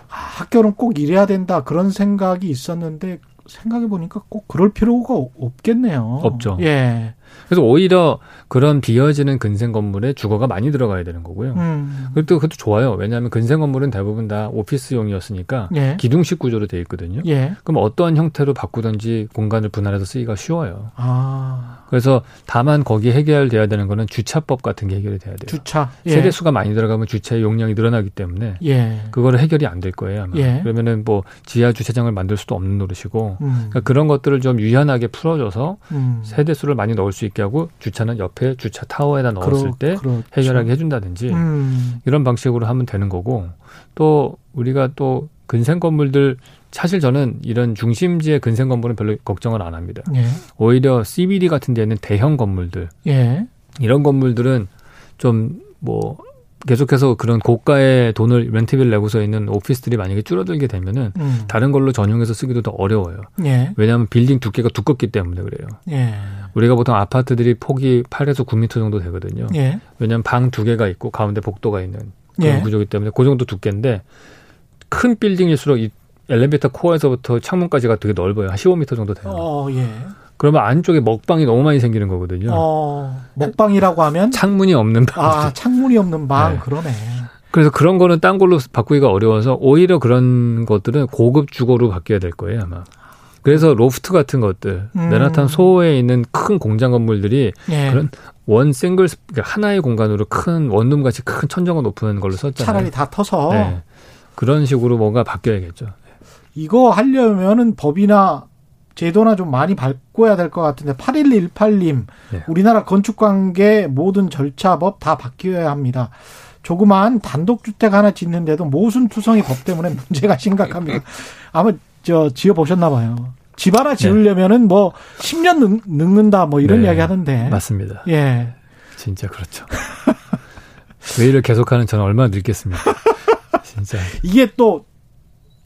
아, 학교는 꼭 이래야 된다 그런 생각이 있었는데 생각해 보니까 꼭 그럴 필요가 없겠네요. 없죠. 예. 그래서 오히려 그런 비어지는 근생 건물에 주거가 많이 들어가야 되는 거고요. 음. 그것도 그것도 좋아요. 왜냐하면 근생 건물은 대부분 다 오피스용이었으니까 예. 기둥식 구조로 돼 있거든요. 예. 그럼 어떠한 형태로 바꾸든지 공간을 분할해서 쓰기가 쉬워요. 아. 그래서 다만 거기에 해결돼야 되는 거는 주차법 같은 게 해결이 돼야 돼요. 주차. 예. 세대 수가 많이 들어가면 주차의 용량이 늘어나기 때문에 예. 그거를 해결이 안 될 거예요. 아마. 예. 그러면은 뭐 지하 주차장을 만들 수도 없는 노릇이고 음. 그러니까 그런 것들을 좀 유연하게 풀어줘서 음. 세대 수를 많이 넣을 수 있게 하고 주차는 옆에 주차 타워에다 넣었을 그러, 때 그렇죠. 해결하게 해준다든지 음. 이런 방식으로 하면 되는 거고 또 우리가 또 근생 건물들 사실 저는 이런 중심지의 근생 건물은 별로 걱정을 안 합니다. 예. 오히려 CBD 같은 데는 대형 건물들 예. 이런 건물들은 좀 뭐 계속해서 그런 고가의 돈을 렌트비를 내고서 있는 오피스들이 만약에 줄어들게 되면은 음. 다른 걸로 전용해서 쓰기도 더 어려워요. 예. 왜냐하면 빌딩 두께가 두껍기 때문에 그래요. 예. 우리가 보통 아파트들이 폭이 8에서 9미터 정도 되거든요. 예. 왜냐하면 방 두 개가 있고 가운데 복도가 있는 그런 예. 구조기 때문에 그 정도 두께인데 큰 빌딩일수록 이 엘리베이터 코어에서부터 창문까지가 되게 넓어요. 한 15m 정도 돼요. 어, 예. 그러면 안쪽에 먹방이 너무 많이 생기는 거거든요. 어, 먹방이라고 하면 창문이 없는 방. 아, 창문이 없는 방. 네. 그러네. 그래서 그런 거는 딴 걸로 바꾸기가 어려워서 오히려 그런 것들은 고급 주거로 바뀌어야 될 거예요, 아마. 그래서 로프트 같은 것들, 음. 맨하탄 소호에 있는 큰 공장 건물들이 예. 그런 one single 그러니까 하나의 공간으로 큰 원룸 같이 큰 천정을 높은 걸로 썼잖아요. 차라리 다 터서 네. 그런 식으로 뭔가 바뀌어야겠죠. 이거 하려면은 법이나 제도나 좀 많이 바꿔야 될 것 같은데 8118님 네. 우리나라 건축관계 모든 절차법 다 바뀌어야 합니다. 조그마한 단독주택 하나 짓는데도 모순투성이 법 때문에 문제가 심각합니다. 아마 저 지어 보셨나 봐요. 집 하나 지으려면은 뭐 10년 늙, 는다 뭐 이런 네, 이야기 하던데. 맞습니다. 예. 진짜 그렇죠. 회의를 계속하는 저는 얼마나 늙겠습니까? 진짜. 이게 또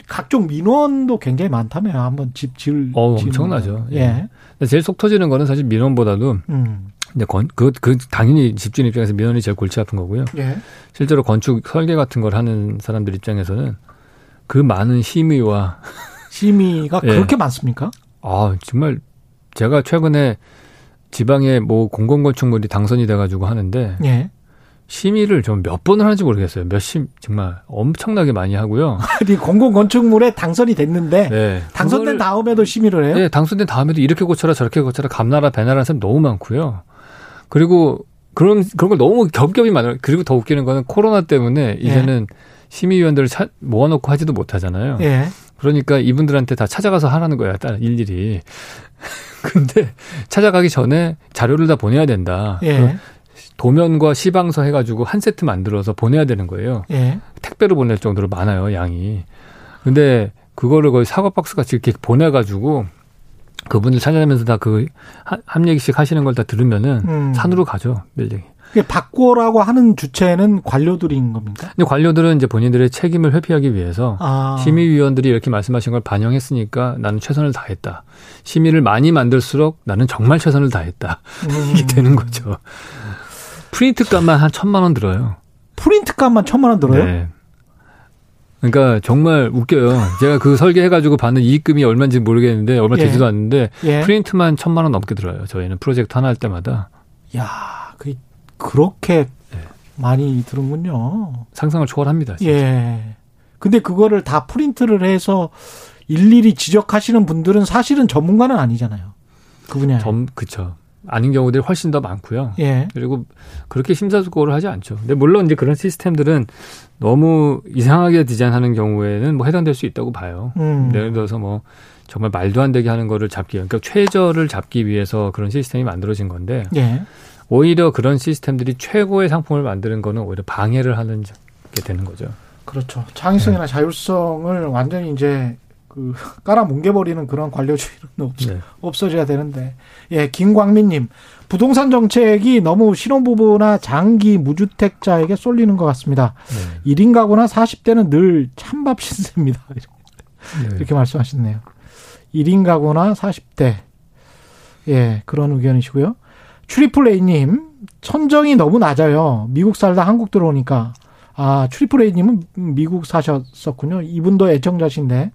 각종 민원도 굉장히 많다며요. 한번 집 지을. 어, 엄청나죠. 예. 예. 제일 속 터지는 거는 사실 민원보다도 음. 이제 건, 그, 그, 당연히 집주인 입장에서 민원이 제일 골치 아픈 거고요. 예. 실제로 건축 설계 같은 걸 하는 사람들 입장에서는 그 많은 심의와 심의가 예. 그렇게 많습니까? 아, 정말 제가 최근에 지방에 뭐 공공건축물이 당선이 돼가지고 하는데 예. 심의를 좀 몇 번을 하는지 모르겠어요. 몇심 정말 엄청나게 많이 하고요. 아니 공공 건축물에 당선이 됐는데 네. 당선된 다음에도 심의를 해요? 네, 당선된 다음에도 이렇게 고쳐라 저렇게 고쳐라 감나라 배나라 사람 너무 많고요. 그리고 그런 그런 걸 너무 겹겹이 많아요. 그리고 더 웃기는 거는 코로나 때문에 예. 이제는 예. 심의위원들을 차, 모아놓고 하지도 못하잖아요. 예. 그러니까 이분들한테 다 찾아가서 하라는 거야, 딸 일일이. 근데 찾아가기 전에 자료를 다 보내야 된다. 예. 도면과 시방서 해가지고 한 세트 만들어서 보내야 되는 거예요. 예. 택배로 보낼 정도로 많아요, 양이. 근데 그거를 거의 사과 박스 같이 이렇게 보내가지고 그분들 찾아내면서 다 그 한 얘기씩 하시는 걸 다 들으면은 음. 산으로 가죠 빌딩이. 바꾸라고 하는 주체는 관료들인 겁니까? 근데 관료들은 이제 본인들의 책임을 회피하기 위해서 아. 심의위원들이 이렇게 말씀하신 걸 반영했으니까 나는 최선을 다했다. 심의를 많이 만들수록 나는 정말 최선을 다했다. 음. 이게 되는 거죠. 프린트 값만 한 천만 원 들어요. 프린트 값만 천만 원 들어요? 네. 그러니까 정말 웃겨요. 제가 그 설계해가지고 받는 이익금이 얼마인지 모르겠는데 얼마 예. 되지도 않는데 예. 프린트만 천만 원 넘게 들어요. 저희는 프로젝트 하나 할 때마다. 야, 그 그렇게 네. 많이 들은군요. 상상을 초월합니다. 진짜. 예. 근데 그거를 다 프린트를 해서 일일이 지적하시는 분들은 사실은 전문가는 아니잖아요. 그 분야. 전 그쵸. 아닌 경우들이 훨씬 더 많고요. 예. 그리고 그렇게 심사숙고를 하지 않죠. 근데 물론 이제 그런 시스템들은 너무 이상하게 디자인하는 경우에는 뭐 해당될 수 있다고 봐요. 음. 예를 들어서 뭐 정말 말도 안 되게 하는 거를 잡기, 그러니까 최저를 잡기 위해서 그런 시스템이 만들어진 건데 예. 오히려 그런 시스템들이 최고의 상품을 만드는 거는 오히려 방해를 하는 게 되는 거죠. 그렇죠. 창의성이나 네. 자율성을 완전히 이제 그 깔아 뭉개버리는 그런 관료주의는 없어, 네. 없어져야 되는데. 예, 김광민님. 부동산 정책이 너무 신혼부부나 장기 무주택자에게 쏠리는 것 같습니다. 네. 1인 가구나 40대는 늘 찬밥 신세입니다. 네. 이렇게 말씀하셨네요. 1인 가구나 40대. 예, 그런 의견이시고요. 트리플 A님, 천정이 너무 낮아요. 미국 살다 한국 들어오니까. 아, 트리플 A님은 미국 사셨었군요. 이분도 애청자신데.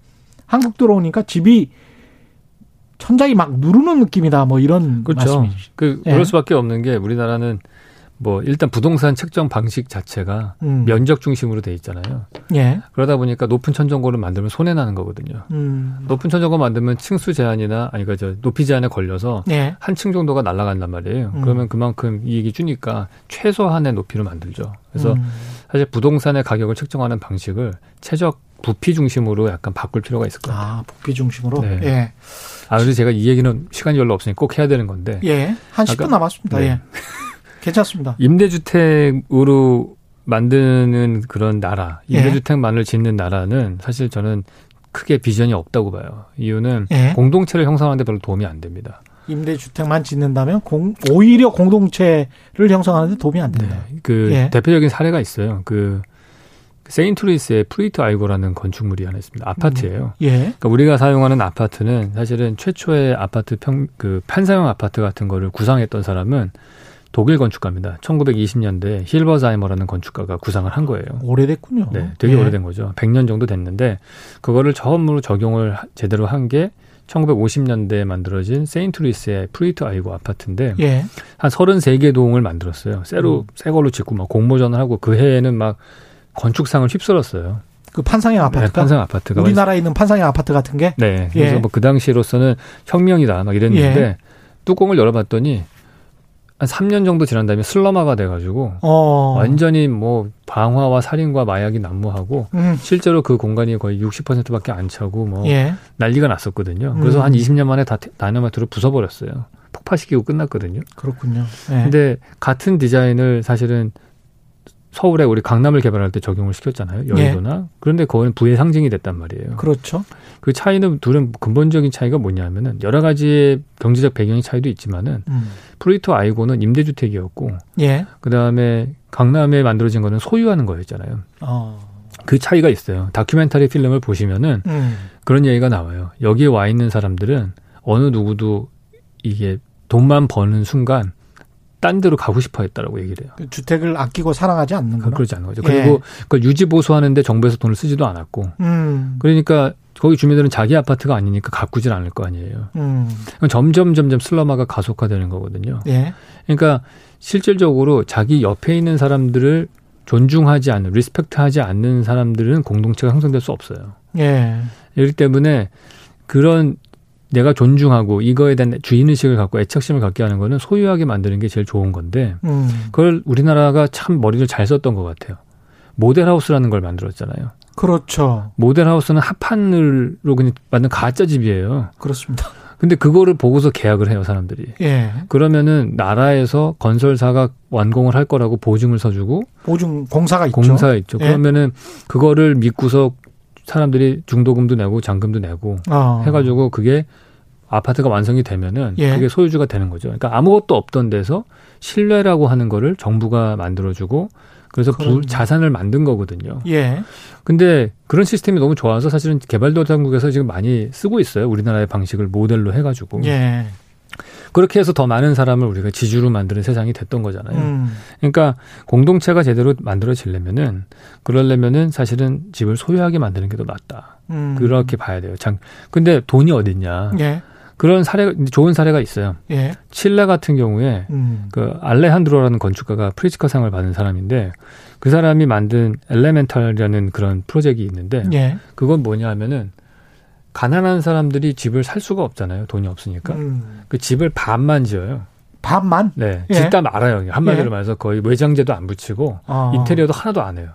한국 들어오니까 집이 천장이 막 누르는 느낌이다. 뭐 이런 그렇죠. 말씀이시죠. 그 예. 그럴 수밖에 없는 게 우리나라는 뭐 일단 부동산 책정 방식 자체가 음. 면적 중심으로 돼 있잖아요. 예. 그러다 보니까 높은 천정고를 만들면 손해 나는 거거든요. 음. 높은 천정고 만들면 층수 제한이나 아니 그저 높이 제한에 걸려서 예. 한층 정도가 날아간단 말이에요. 음. 그러면 그만큼 이익이 주니까 최소한의 높이로 만들죠. 그래서 음. 사실 부동산의 가격을 책정하는 방식을 최적 부피 중심으로 약간 바꿀 필요가 있을 것 같아요. 아, 부피 중심으로? 네. 예. 아, 그래서 제가 이 얘기는 시간이 별로 없으니 꼭 해야 되는 건데. 예. 한 10분 남았습니다. 네. 예. 괜찮습니다. 임대주택으로 만드는 그런 나라, 예. 임대주택만을 짓는 나라는 사실 저는 크게 비전이 없다고 봐요. 이유는 예. 공동체를 형성하는데 별로 도움이 안 됩니다. 임대주택만 짓는다면 공, 오히려 공동체를 형성하는데 도움이 안 된다. 네. 그 예. 대표적인 사례가 있어요. 그 세인트루이스의 프루이트 아이고라는 건축물이 하나 있습니다. 아파트예요. 음. 예. 그러니까 우리가 사용하는 아파트는 사실은 최초의 아파트 평, 그 판상형 아파트 같은 거를 구상했던 사람은 독일 건축가입니다. 1920년대 힐버자이머라는 건축가가 구상을 한 거예요. 오래됐군요. 네, 되게 예. 오래된 거죠. 100년 정도 됐는데 그거를 처음으로 적용을 제대로 한 게 1950년대에 만들어진 세인트루이스의 프루이트 아이고 아파트인데 예. 한 33개 동을 만들었어요. 새로 음. 새 걸로 짓고 막 공모전을 하고 그 해에는 막 건축상을 휩쓸었어요. 그 판상형 아파트가 네, 판상 아파트가 우리나라에 있는 판상형 아파트 같은 게 네. 그래서 예. 뭐그 당시로서는 혁명이다 막 이랬는데 예. 뚜껑을 열어봤더니 한 3년 정도 지난 다음에 슬러마가 돼가지고 어. 완전히 뭐 방화와 살인과 마약이 난무하고 음. 실제로 그 공간이 거의 60%밖에 안 차고 뭐 예. 난리가 났었거든요. 그래서 음. 한 20년 만에 다 다이너마이트로 부숴버렸어요. 폭파시키고 끝났거든요. 그렇군요. 예. 근데 같은 디자인을 사실은 서울에 우리 강남을 개발할 때 적용을 시켰잖아요. 여의도나. 예. 그런데 그거는 부의 상징이 됐단 말이에요. 그렇죠. 그 차이는 둘은 근본적인 차이가 뭐냐면은 여러 가지의 경제적 배경의 차이도 있지만은 음. 프로이트 아이고는 임대주택이었고 예. 그다음에 강남에 만들어진 거는 소유하는 거였잖아요. 어. 그 차이가 있어요. 다큐멘터리 필름을 보시면은 음. 그런 얘기가 나와요. 여기에 와 있는 사람들은 어느 누구도 이게 돈만 버는 순간 딴 데로 가고 싶어 했다라고 얘기를 해요. 그 주택을 아끼고 사랑하지 않는구나. 그러지 않는 거죠. 그리고 예. 그걸 유지 보수하는데 정부에서 돈을 쓰지도 않았고. 음. 그러니까 거기 주민들은 자기 아파트가 아니니까 가꾸질 않을 거 아니에요. 음. 점점 점점 슬럼화가 가속화되는 거거든요. 예. 그러니까 실질적으로 자기 옆에 있는 사람들을 존중하지 않는, 리스펙트하지 않는 사람들은 공동체가 형성될 수 없어요. 예. 이렇기 때문에 그런 내가 존중하고 이거에 대한 주인의식을 갖고 애착심을 갖게 하는 거는 소유하게 만드는 게 제일 좋은 건데 음. 그걸 우리나라가 참 머리를 잘 썼던 것 같아요. 모델하우스라는 걸 만들었잖아요. 그렇죠. 모델하우스는 합판으로 그냥 만든 가짜 집이에요. 그렇습니다. 근데 그거를 보고서 계약을 해요, 사람들이. 예. 그러면은 나라에서 건설사가 완공을 할 거라고 보증을 서주고 보증 공사가 있죠. 공사가 있죠. 예. 그러면은 그거를 믿고서 사람들이 중도금도 내고 잔금도 내고 어. 해가지고 그게 아파트가 완성이 되면은 예. 그게 소유주가 되는 거죠. 그러니까 아무것도 없던 데서 신뢰라고 하는 거를 정부가 만들어주고 그래서 부, 자산을 만든 거거든요. 예. 근데 그런 시스템이 너무 좋아서 사실은 개발도상국에서 지금 많이 쓰고 있어요. 우리나라의 방식을 모델로 해가지고. 예. 그렇게 해서 더 많은 사람을 우리가 지주로 만드는 세상이 됐던 거잖아요. 음. 그러니까 공동체가 제대로 만들어지려면은 그러려면은 사실은 집을 소유하게 만드는 게더 낫다. 음. 그렇게 봐야 돼요. 장 근데 돈이 어딨냐? 예. 그런 사례 좋은 사례가 있어요. 예. 칠레 같은 경우에 음. 그 알레한드로라는 건축가가 프리츠커상을 받은 사람인데 그 사람이 만든 엘레멘탈이라는 그런 프로젝트가 있는데 예. 그건 뭐냐 하면은 가난한 사람들이 집을 살 수가 없잖아요. 돈이 없으니까. 음. 그 집을 반만 지어요. 반만? 네. 예. 짓다 말아요. 한마디로 예. 말해서 거의 외장재도 안 붙이고 어. 인테리어도 하나도 안 해요.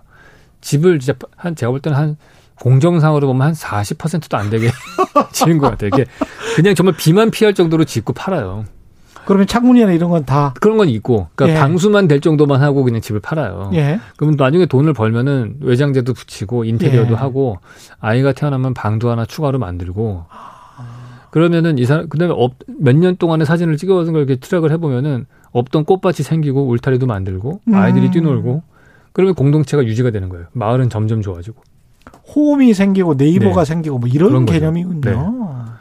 집을 진짜 한 제가 볼 때는 한 공정상으로 보면 한 40%도 안 되게 지은 것 같아요. 이게 그냥 정말 비만 피할 정도로 짓고 팔아요. 그러면 창문이나 이런 건 다 그런 건 있고, 그러니까 예. 방수만 될 정도만 하고 그냥 집을 팔아요. 예. 그러면 나중에 돈을 벌면은 외장재도 붙이고 인테리어도 예. 하고 아이가 태어나면 방도 하나 추가로 만들고. 그러면은 이 사람 그다음에 몇 년 동안의 사진을 찍어서 이렇게 트랙을 해보면은 없던 꽃밭이 생기고 울타리도 만들고 아이들이 음. 뛰놀고 그러면 공동체가 유지가 되는 거예요. 마을은 점점 좋아지고. 홈이 생기고 네이버가 네. 생기고 뭐 이런 개념이군요. 네.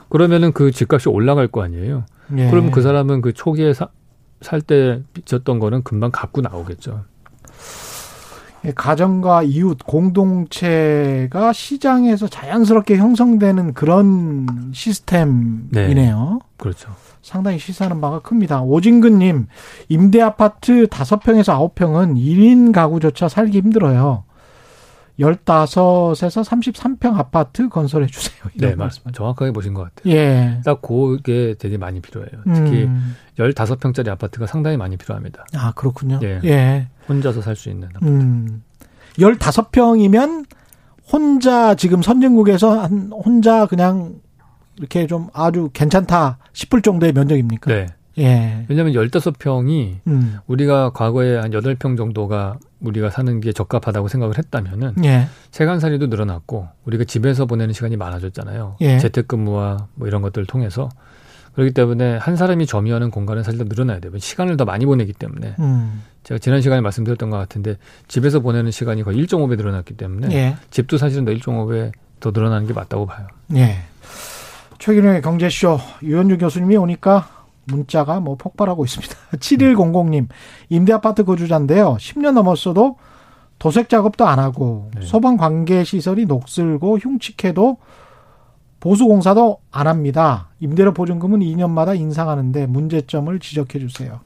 그러면은 그 집값이 올라갈 거 아니에요. 예. 그럼 그 사람은 그 초기에 살 때 빚졌던 거는 금방 갚고 나오겠죠. 예, 가정과 이웃 공동체가 시장에서 자연스럽게 형성되는 그런 시스템이네요. 네. 그렇죠. 상당히 시사하는 바가 큽니다. 오진근님, 임대 아파트 다섯 평에서 아홉 평은 1인 가구조차 살기 힘들어요. 15에서 33평 아파트 건설해 주세요. 네, 맞습니다. 정확하게 보신 것 같아요. 예. 딱 그게 되게 많이 필요해요. 특히 음. 15평짜리 아파트가 상당히 많이 필요합니다. 아, 그렇군요. 예. 예. 혼자서 살 수 있는 아파트. 음. 15평이면 혼자 지금 선진국에서 한 혼자 그냥 이렇게 좀 아주 괜찮다 싶을 정도의 면적입니까? 네. 예. 왜냐하면 15평이 음. 우리가 과거에 한 8평 정도가 우리가 사는 게 적합하다고 생각을 했다면은 예. 세간살이도 늘어났고 우리가 집에서 보내는 시간이 많아졌잖아요. 예. 재택근무와 뭐 이런 것들을 통해서 그렇기 때문에 한 사람이 점유하는 공간은 사실 더 늘어나야 돼요. 시간을 더 많이 보내기 때문에 음. 제가 지난 시간에 말씀드렸던 것 같은데 집에서 보내는 시간이 거의 1.5배 늘어났기 때문에 예. 집도 사실은 더 1.5배 더 늘어나는 게 맞다고 봐요. 예. 최근에 경제쇼 유현주 교수님이 오니까 문자가 뭐 폭발하고 있습니다. 7100님, 임대 아파트 거주자인데요. 10년 넘었어도 도색 작업도 안 하고 네. 소방 관계 시설이 녹슬고 흉측해도 보수 공사도 안 합니다. 임대료 보증금은 2년마다 인상하는데 문제점을 지적해 주세요.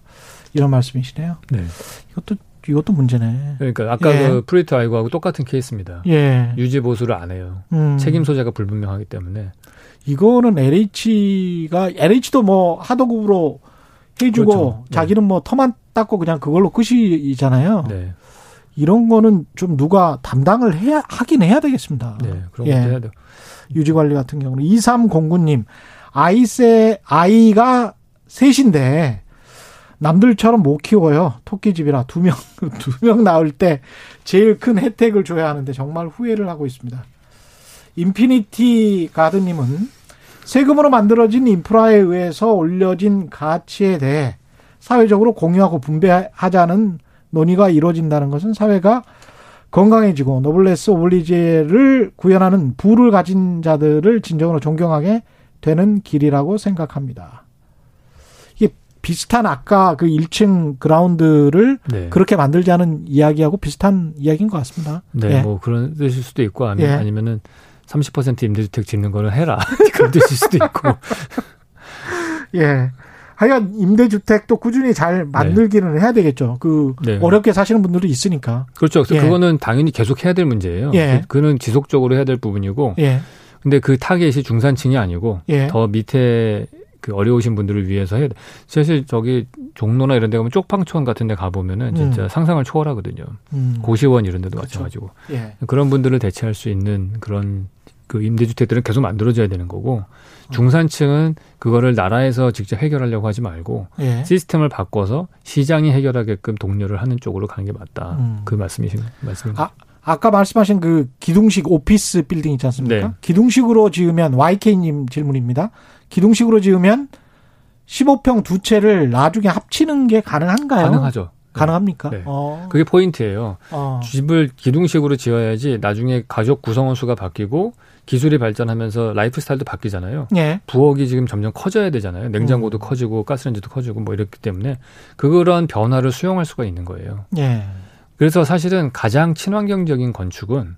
이런 말씀이시네요. 네. 이것도 이것도 문제네. 그러니까 아까 예. 그 프루이트 아이고하고 똑같은 케이스입니다. 예. 유지 보수를 안 해요. 음. 책임 소재가 불분명하기 때문에 이거는 LH가 LH도 뭐 하도급으로 해주고 그렇죠. 네. 자기는 뭐 터만 닦고 그냥 그걸로 끝이잖아요. 네. 이런 거는 좀 누가 담당을 해야 하긴 해야 되겠습니다. 네, 그런 예. 해야 돼요. 유지 관리 같은 경우는 2309님 아이세 아이가 셋인데 남들처럼 못 키워요. 토끼집이라 두 명, 두 명 나올 때 제일 큰 혜택을 줘야 하는데 정말 후회를 하고 있습니다. 인피니티 가드님은 세금으로 만들어진 인프라에 의해서 올려진 가치에 대해 사회적으로 공유하고 분배하자는 논의가 이루어진다는 것은 사회가 건강해지고 노블레스 오블리제를 구현하는 부를 가진 자들을 진정으로 존경하게 되는 길이라고 생각합니다. 이게 비슷한 아까 그 1층 그라운드를 네. 그렇게 만들자는 이야기하고 비슷한 이야기인 것 같습니다. 네, 예. 뭐 그런 뜻일 수도 있고 아니면, 예. 아니면은 30% 임대주택 짓는 거를 해라. 그런 뜻일 수도 있고. 예. 하여간 임대주택도 꾸준히 잘 만들기는 네. 해야 되겠죠. 그 네. 어렵게 사시는 분들도 있으니까. 그렇죠. 그래서 예. 그거는 당연히 계속 해야 될 문제예요. 예. 그, 그는 지속적으로 해야 될 부분이고. 예. 근데 그 타겟이 중산층이 아니고 예. 더 밑에 그 어려우신 분들을 위해서 해야 돼. 사실 저기 종로나 이런 데 가면 쪽방촌 같은 데 가보면은 진짜 음. 상상을 초월하거든요. 음. 고시원 이런 데도 그렇죠. 마찬가지고. 예. 그런 분들을 대체할 수 있는 그런 그 임대주택들은 계속 만들어져야 되는 거고 중산층은 그거를 나라에서 직접 해결하려고 하지 말고 예. 시스템을 바꿔서 시장이 해결하게끔 독려를 하는 쪽으로 가는 게 맞다. 음. 그 말씀이신 말씀입니다. 아, 아까 말씀하신 그 기둥식 오피스 빌딩 있지 않습니까? 네. 기둥식으로 지으면 YK님 질문입니다. 기둥식으로 지으면 15평 두 채를 나중에 합치는 게 가능한가요? 가능하죠. 가능합니까? 네. 어. 그게 포인트예요. 어. 집을 기둥식으로 지어야지 나중에 가족 구성원 수가 바뀌고 기술이 발전하면서 라이프 스타일도 바뀌잖아요. 예. 부엌이 지금 점점 커져야 되잖아요. 냉장고도 음. 커지고 가스레인지도 커지고 뭐 이렇기 때문에 그런 변화를 수용할 수가 있는 거예요. 예. 그래서 사실은 가장 친환경적인 건축은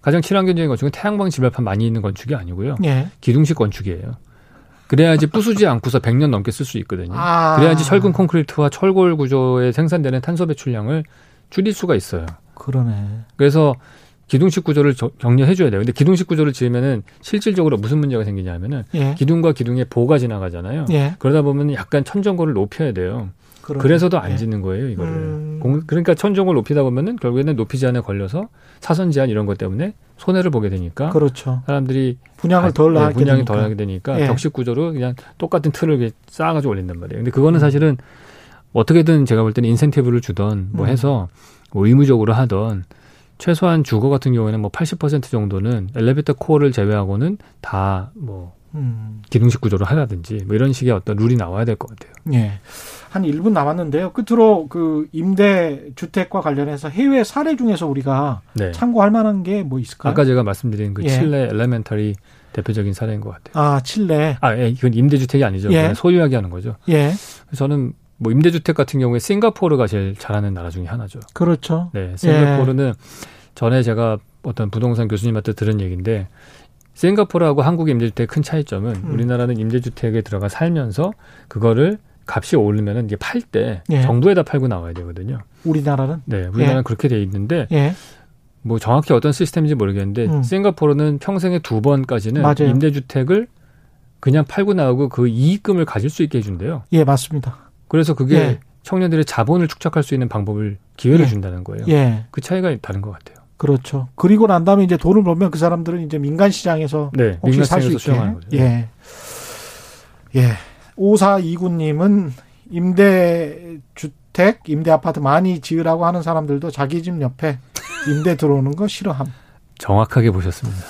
가장 친환경적인 건축은 태양광 지발판 많이 있는 건축이 아니고요. 예. 기둥식 건축이에요. 그래야지 부수지 않고서 100년 넘게 쓸 수 있거든요. 아. 그래야지 철근 콘크리트와 철골 구조에 생산되는 탄소 배출량을 줄일 수가 있어요. 그러네. 그래서 기둥식 구조를 격려해줘야 돼요. 근데 기둥식 구조를 지으면은 실질적으로 무슨 문제가 생기냐면은 예. 기둥과 기둥에 보가 지나가잖아요. 예. 그러다 보면 약간 천정고를 높여야 돼요. 그러네. 그래서도 안 예. 짓는 거예요, 이거를. 음. 공, 그러니까 천정을 높이다 보면은 결국에는 높이 제한에 걸려서 사선 제한 이런 것 때문에 손해를 보게 되니까 그렇죠. 사람들이 분양을 덜 네, 분양이 되니까. 덜 하게 되니까 예. 격식 구조로 그냥 똑같은 틀을 쌓아가지고 올린단 말이에요. 근데 그거는 음. 사실은 어떻게든 제가 볼 때는 인센티브를 주던 뭐 음. 해서 뭐 의무적으로 하던 최소한 주거 같은 경우에는 뭐 80% 정도는 엘리베이터 코어를 제외하고는 다뭐 음. 기둥식 구조로 하라든지 뭐 이런 식의 어떤 룰이 나와야 될 것 같아요. 예. 한 1분 남았는데요. 끝으로 그 임대 주택과 관련해서 해외 사례 중에서 우리가 네. 참고할 만한 게 뭐 있을까요? 아까 제가 말씀드린 그 예. 칠레 엘레멘터리 대표적인 사례인 것 같아요. 아, 칠레. 아, 예, 이건 임대 주택이 아니죠. 예. 소유하게 하는 거죠. 예. 저는 뭐 임대 주택 같은 경우에 싱가포르가 제일 잘하는 나라 중에 하나죠. 그렇죠. 네, 싱가포르는 예. 전에 제가 어떤 부동산 교수님한테 들은 얘기인데 싱가포르하고 한국의 임대주택의 큰 차이점은 음. 우리나라는 임대주택에 들어가 살면서 그거를 값이 오르면은 이게 팔때 예. 정부에다 팔고 나와야 되거든요. 우리나라는? 네, 우리나라는 예. 그렇게 돼 있는데 예. 뭐 정확히 어떤 시스템인지 모르겠는데 음. 싱가포르는 평생에 두 번까지는 맞아요. 임대주택을 그냥 팔고 나오고 그 이익금을 가질 수 있게 해준대요. 예, 맞습니다. 그래서 그게 예. 청년들의 자본을 축적할 수 있는 방법을 기회를 예. 준다는 거예요. 예. 그 차이가 다른 것 같아요. 그렇죠. 그리고 난 다음에 이제 돈을 벌면 그 사람들은 이제 민간 시장에서 네, 혹시 살수 있게. 예. 예. 5429님은 임대주택, 임대아파트 많이 지으라고 하는 사람들도 자기 집 옆에 임대 들어오는 거 싫어함. 정확하게 보셨습니다.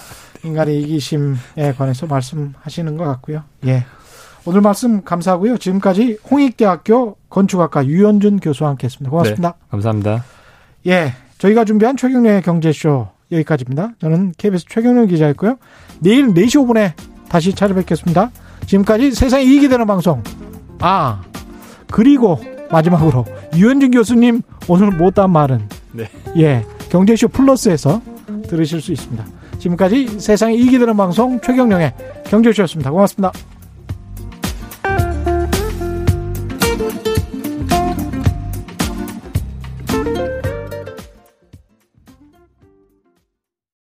인간의 이기심에 관해서 말씀하시는 것 같고요. 예. 오늘 말씀 감사하고요. 지금까지 홍익대학교 건축학과 유현준 교수와 함께 했습니다. 고맙습니다. 네, 감사합니다. 예. 저희가 준비한 최경련의 경제쇼 여기까지입니다. 저는 KBS 최경련 기자였고요. 내일 4시 5분에 다시 찾아뵙겠습니다. 지금까지 세상에 이익이 되는 방송. 아, 그리고 마지막으로 유현진 교수님 오늘 못한 말은 네. 예, 경제쇼 플러스에서 들으실 수 있습니다. 지금까지 세상에 이익이 되는 방송 최경령의 경제쇼였습니다. 고맙습니다.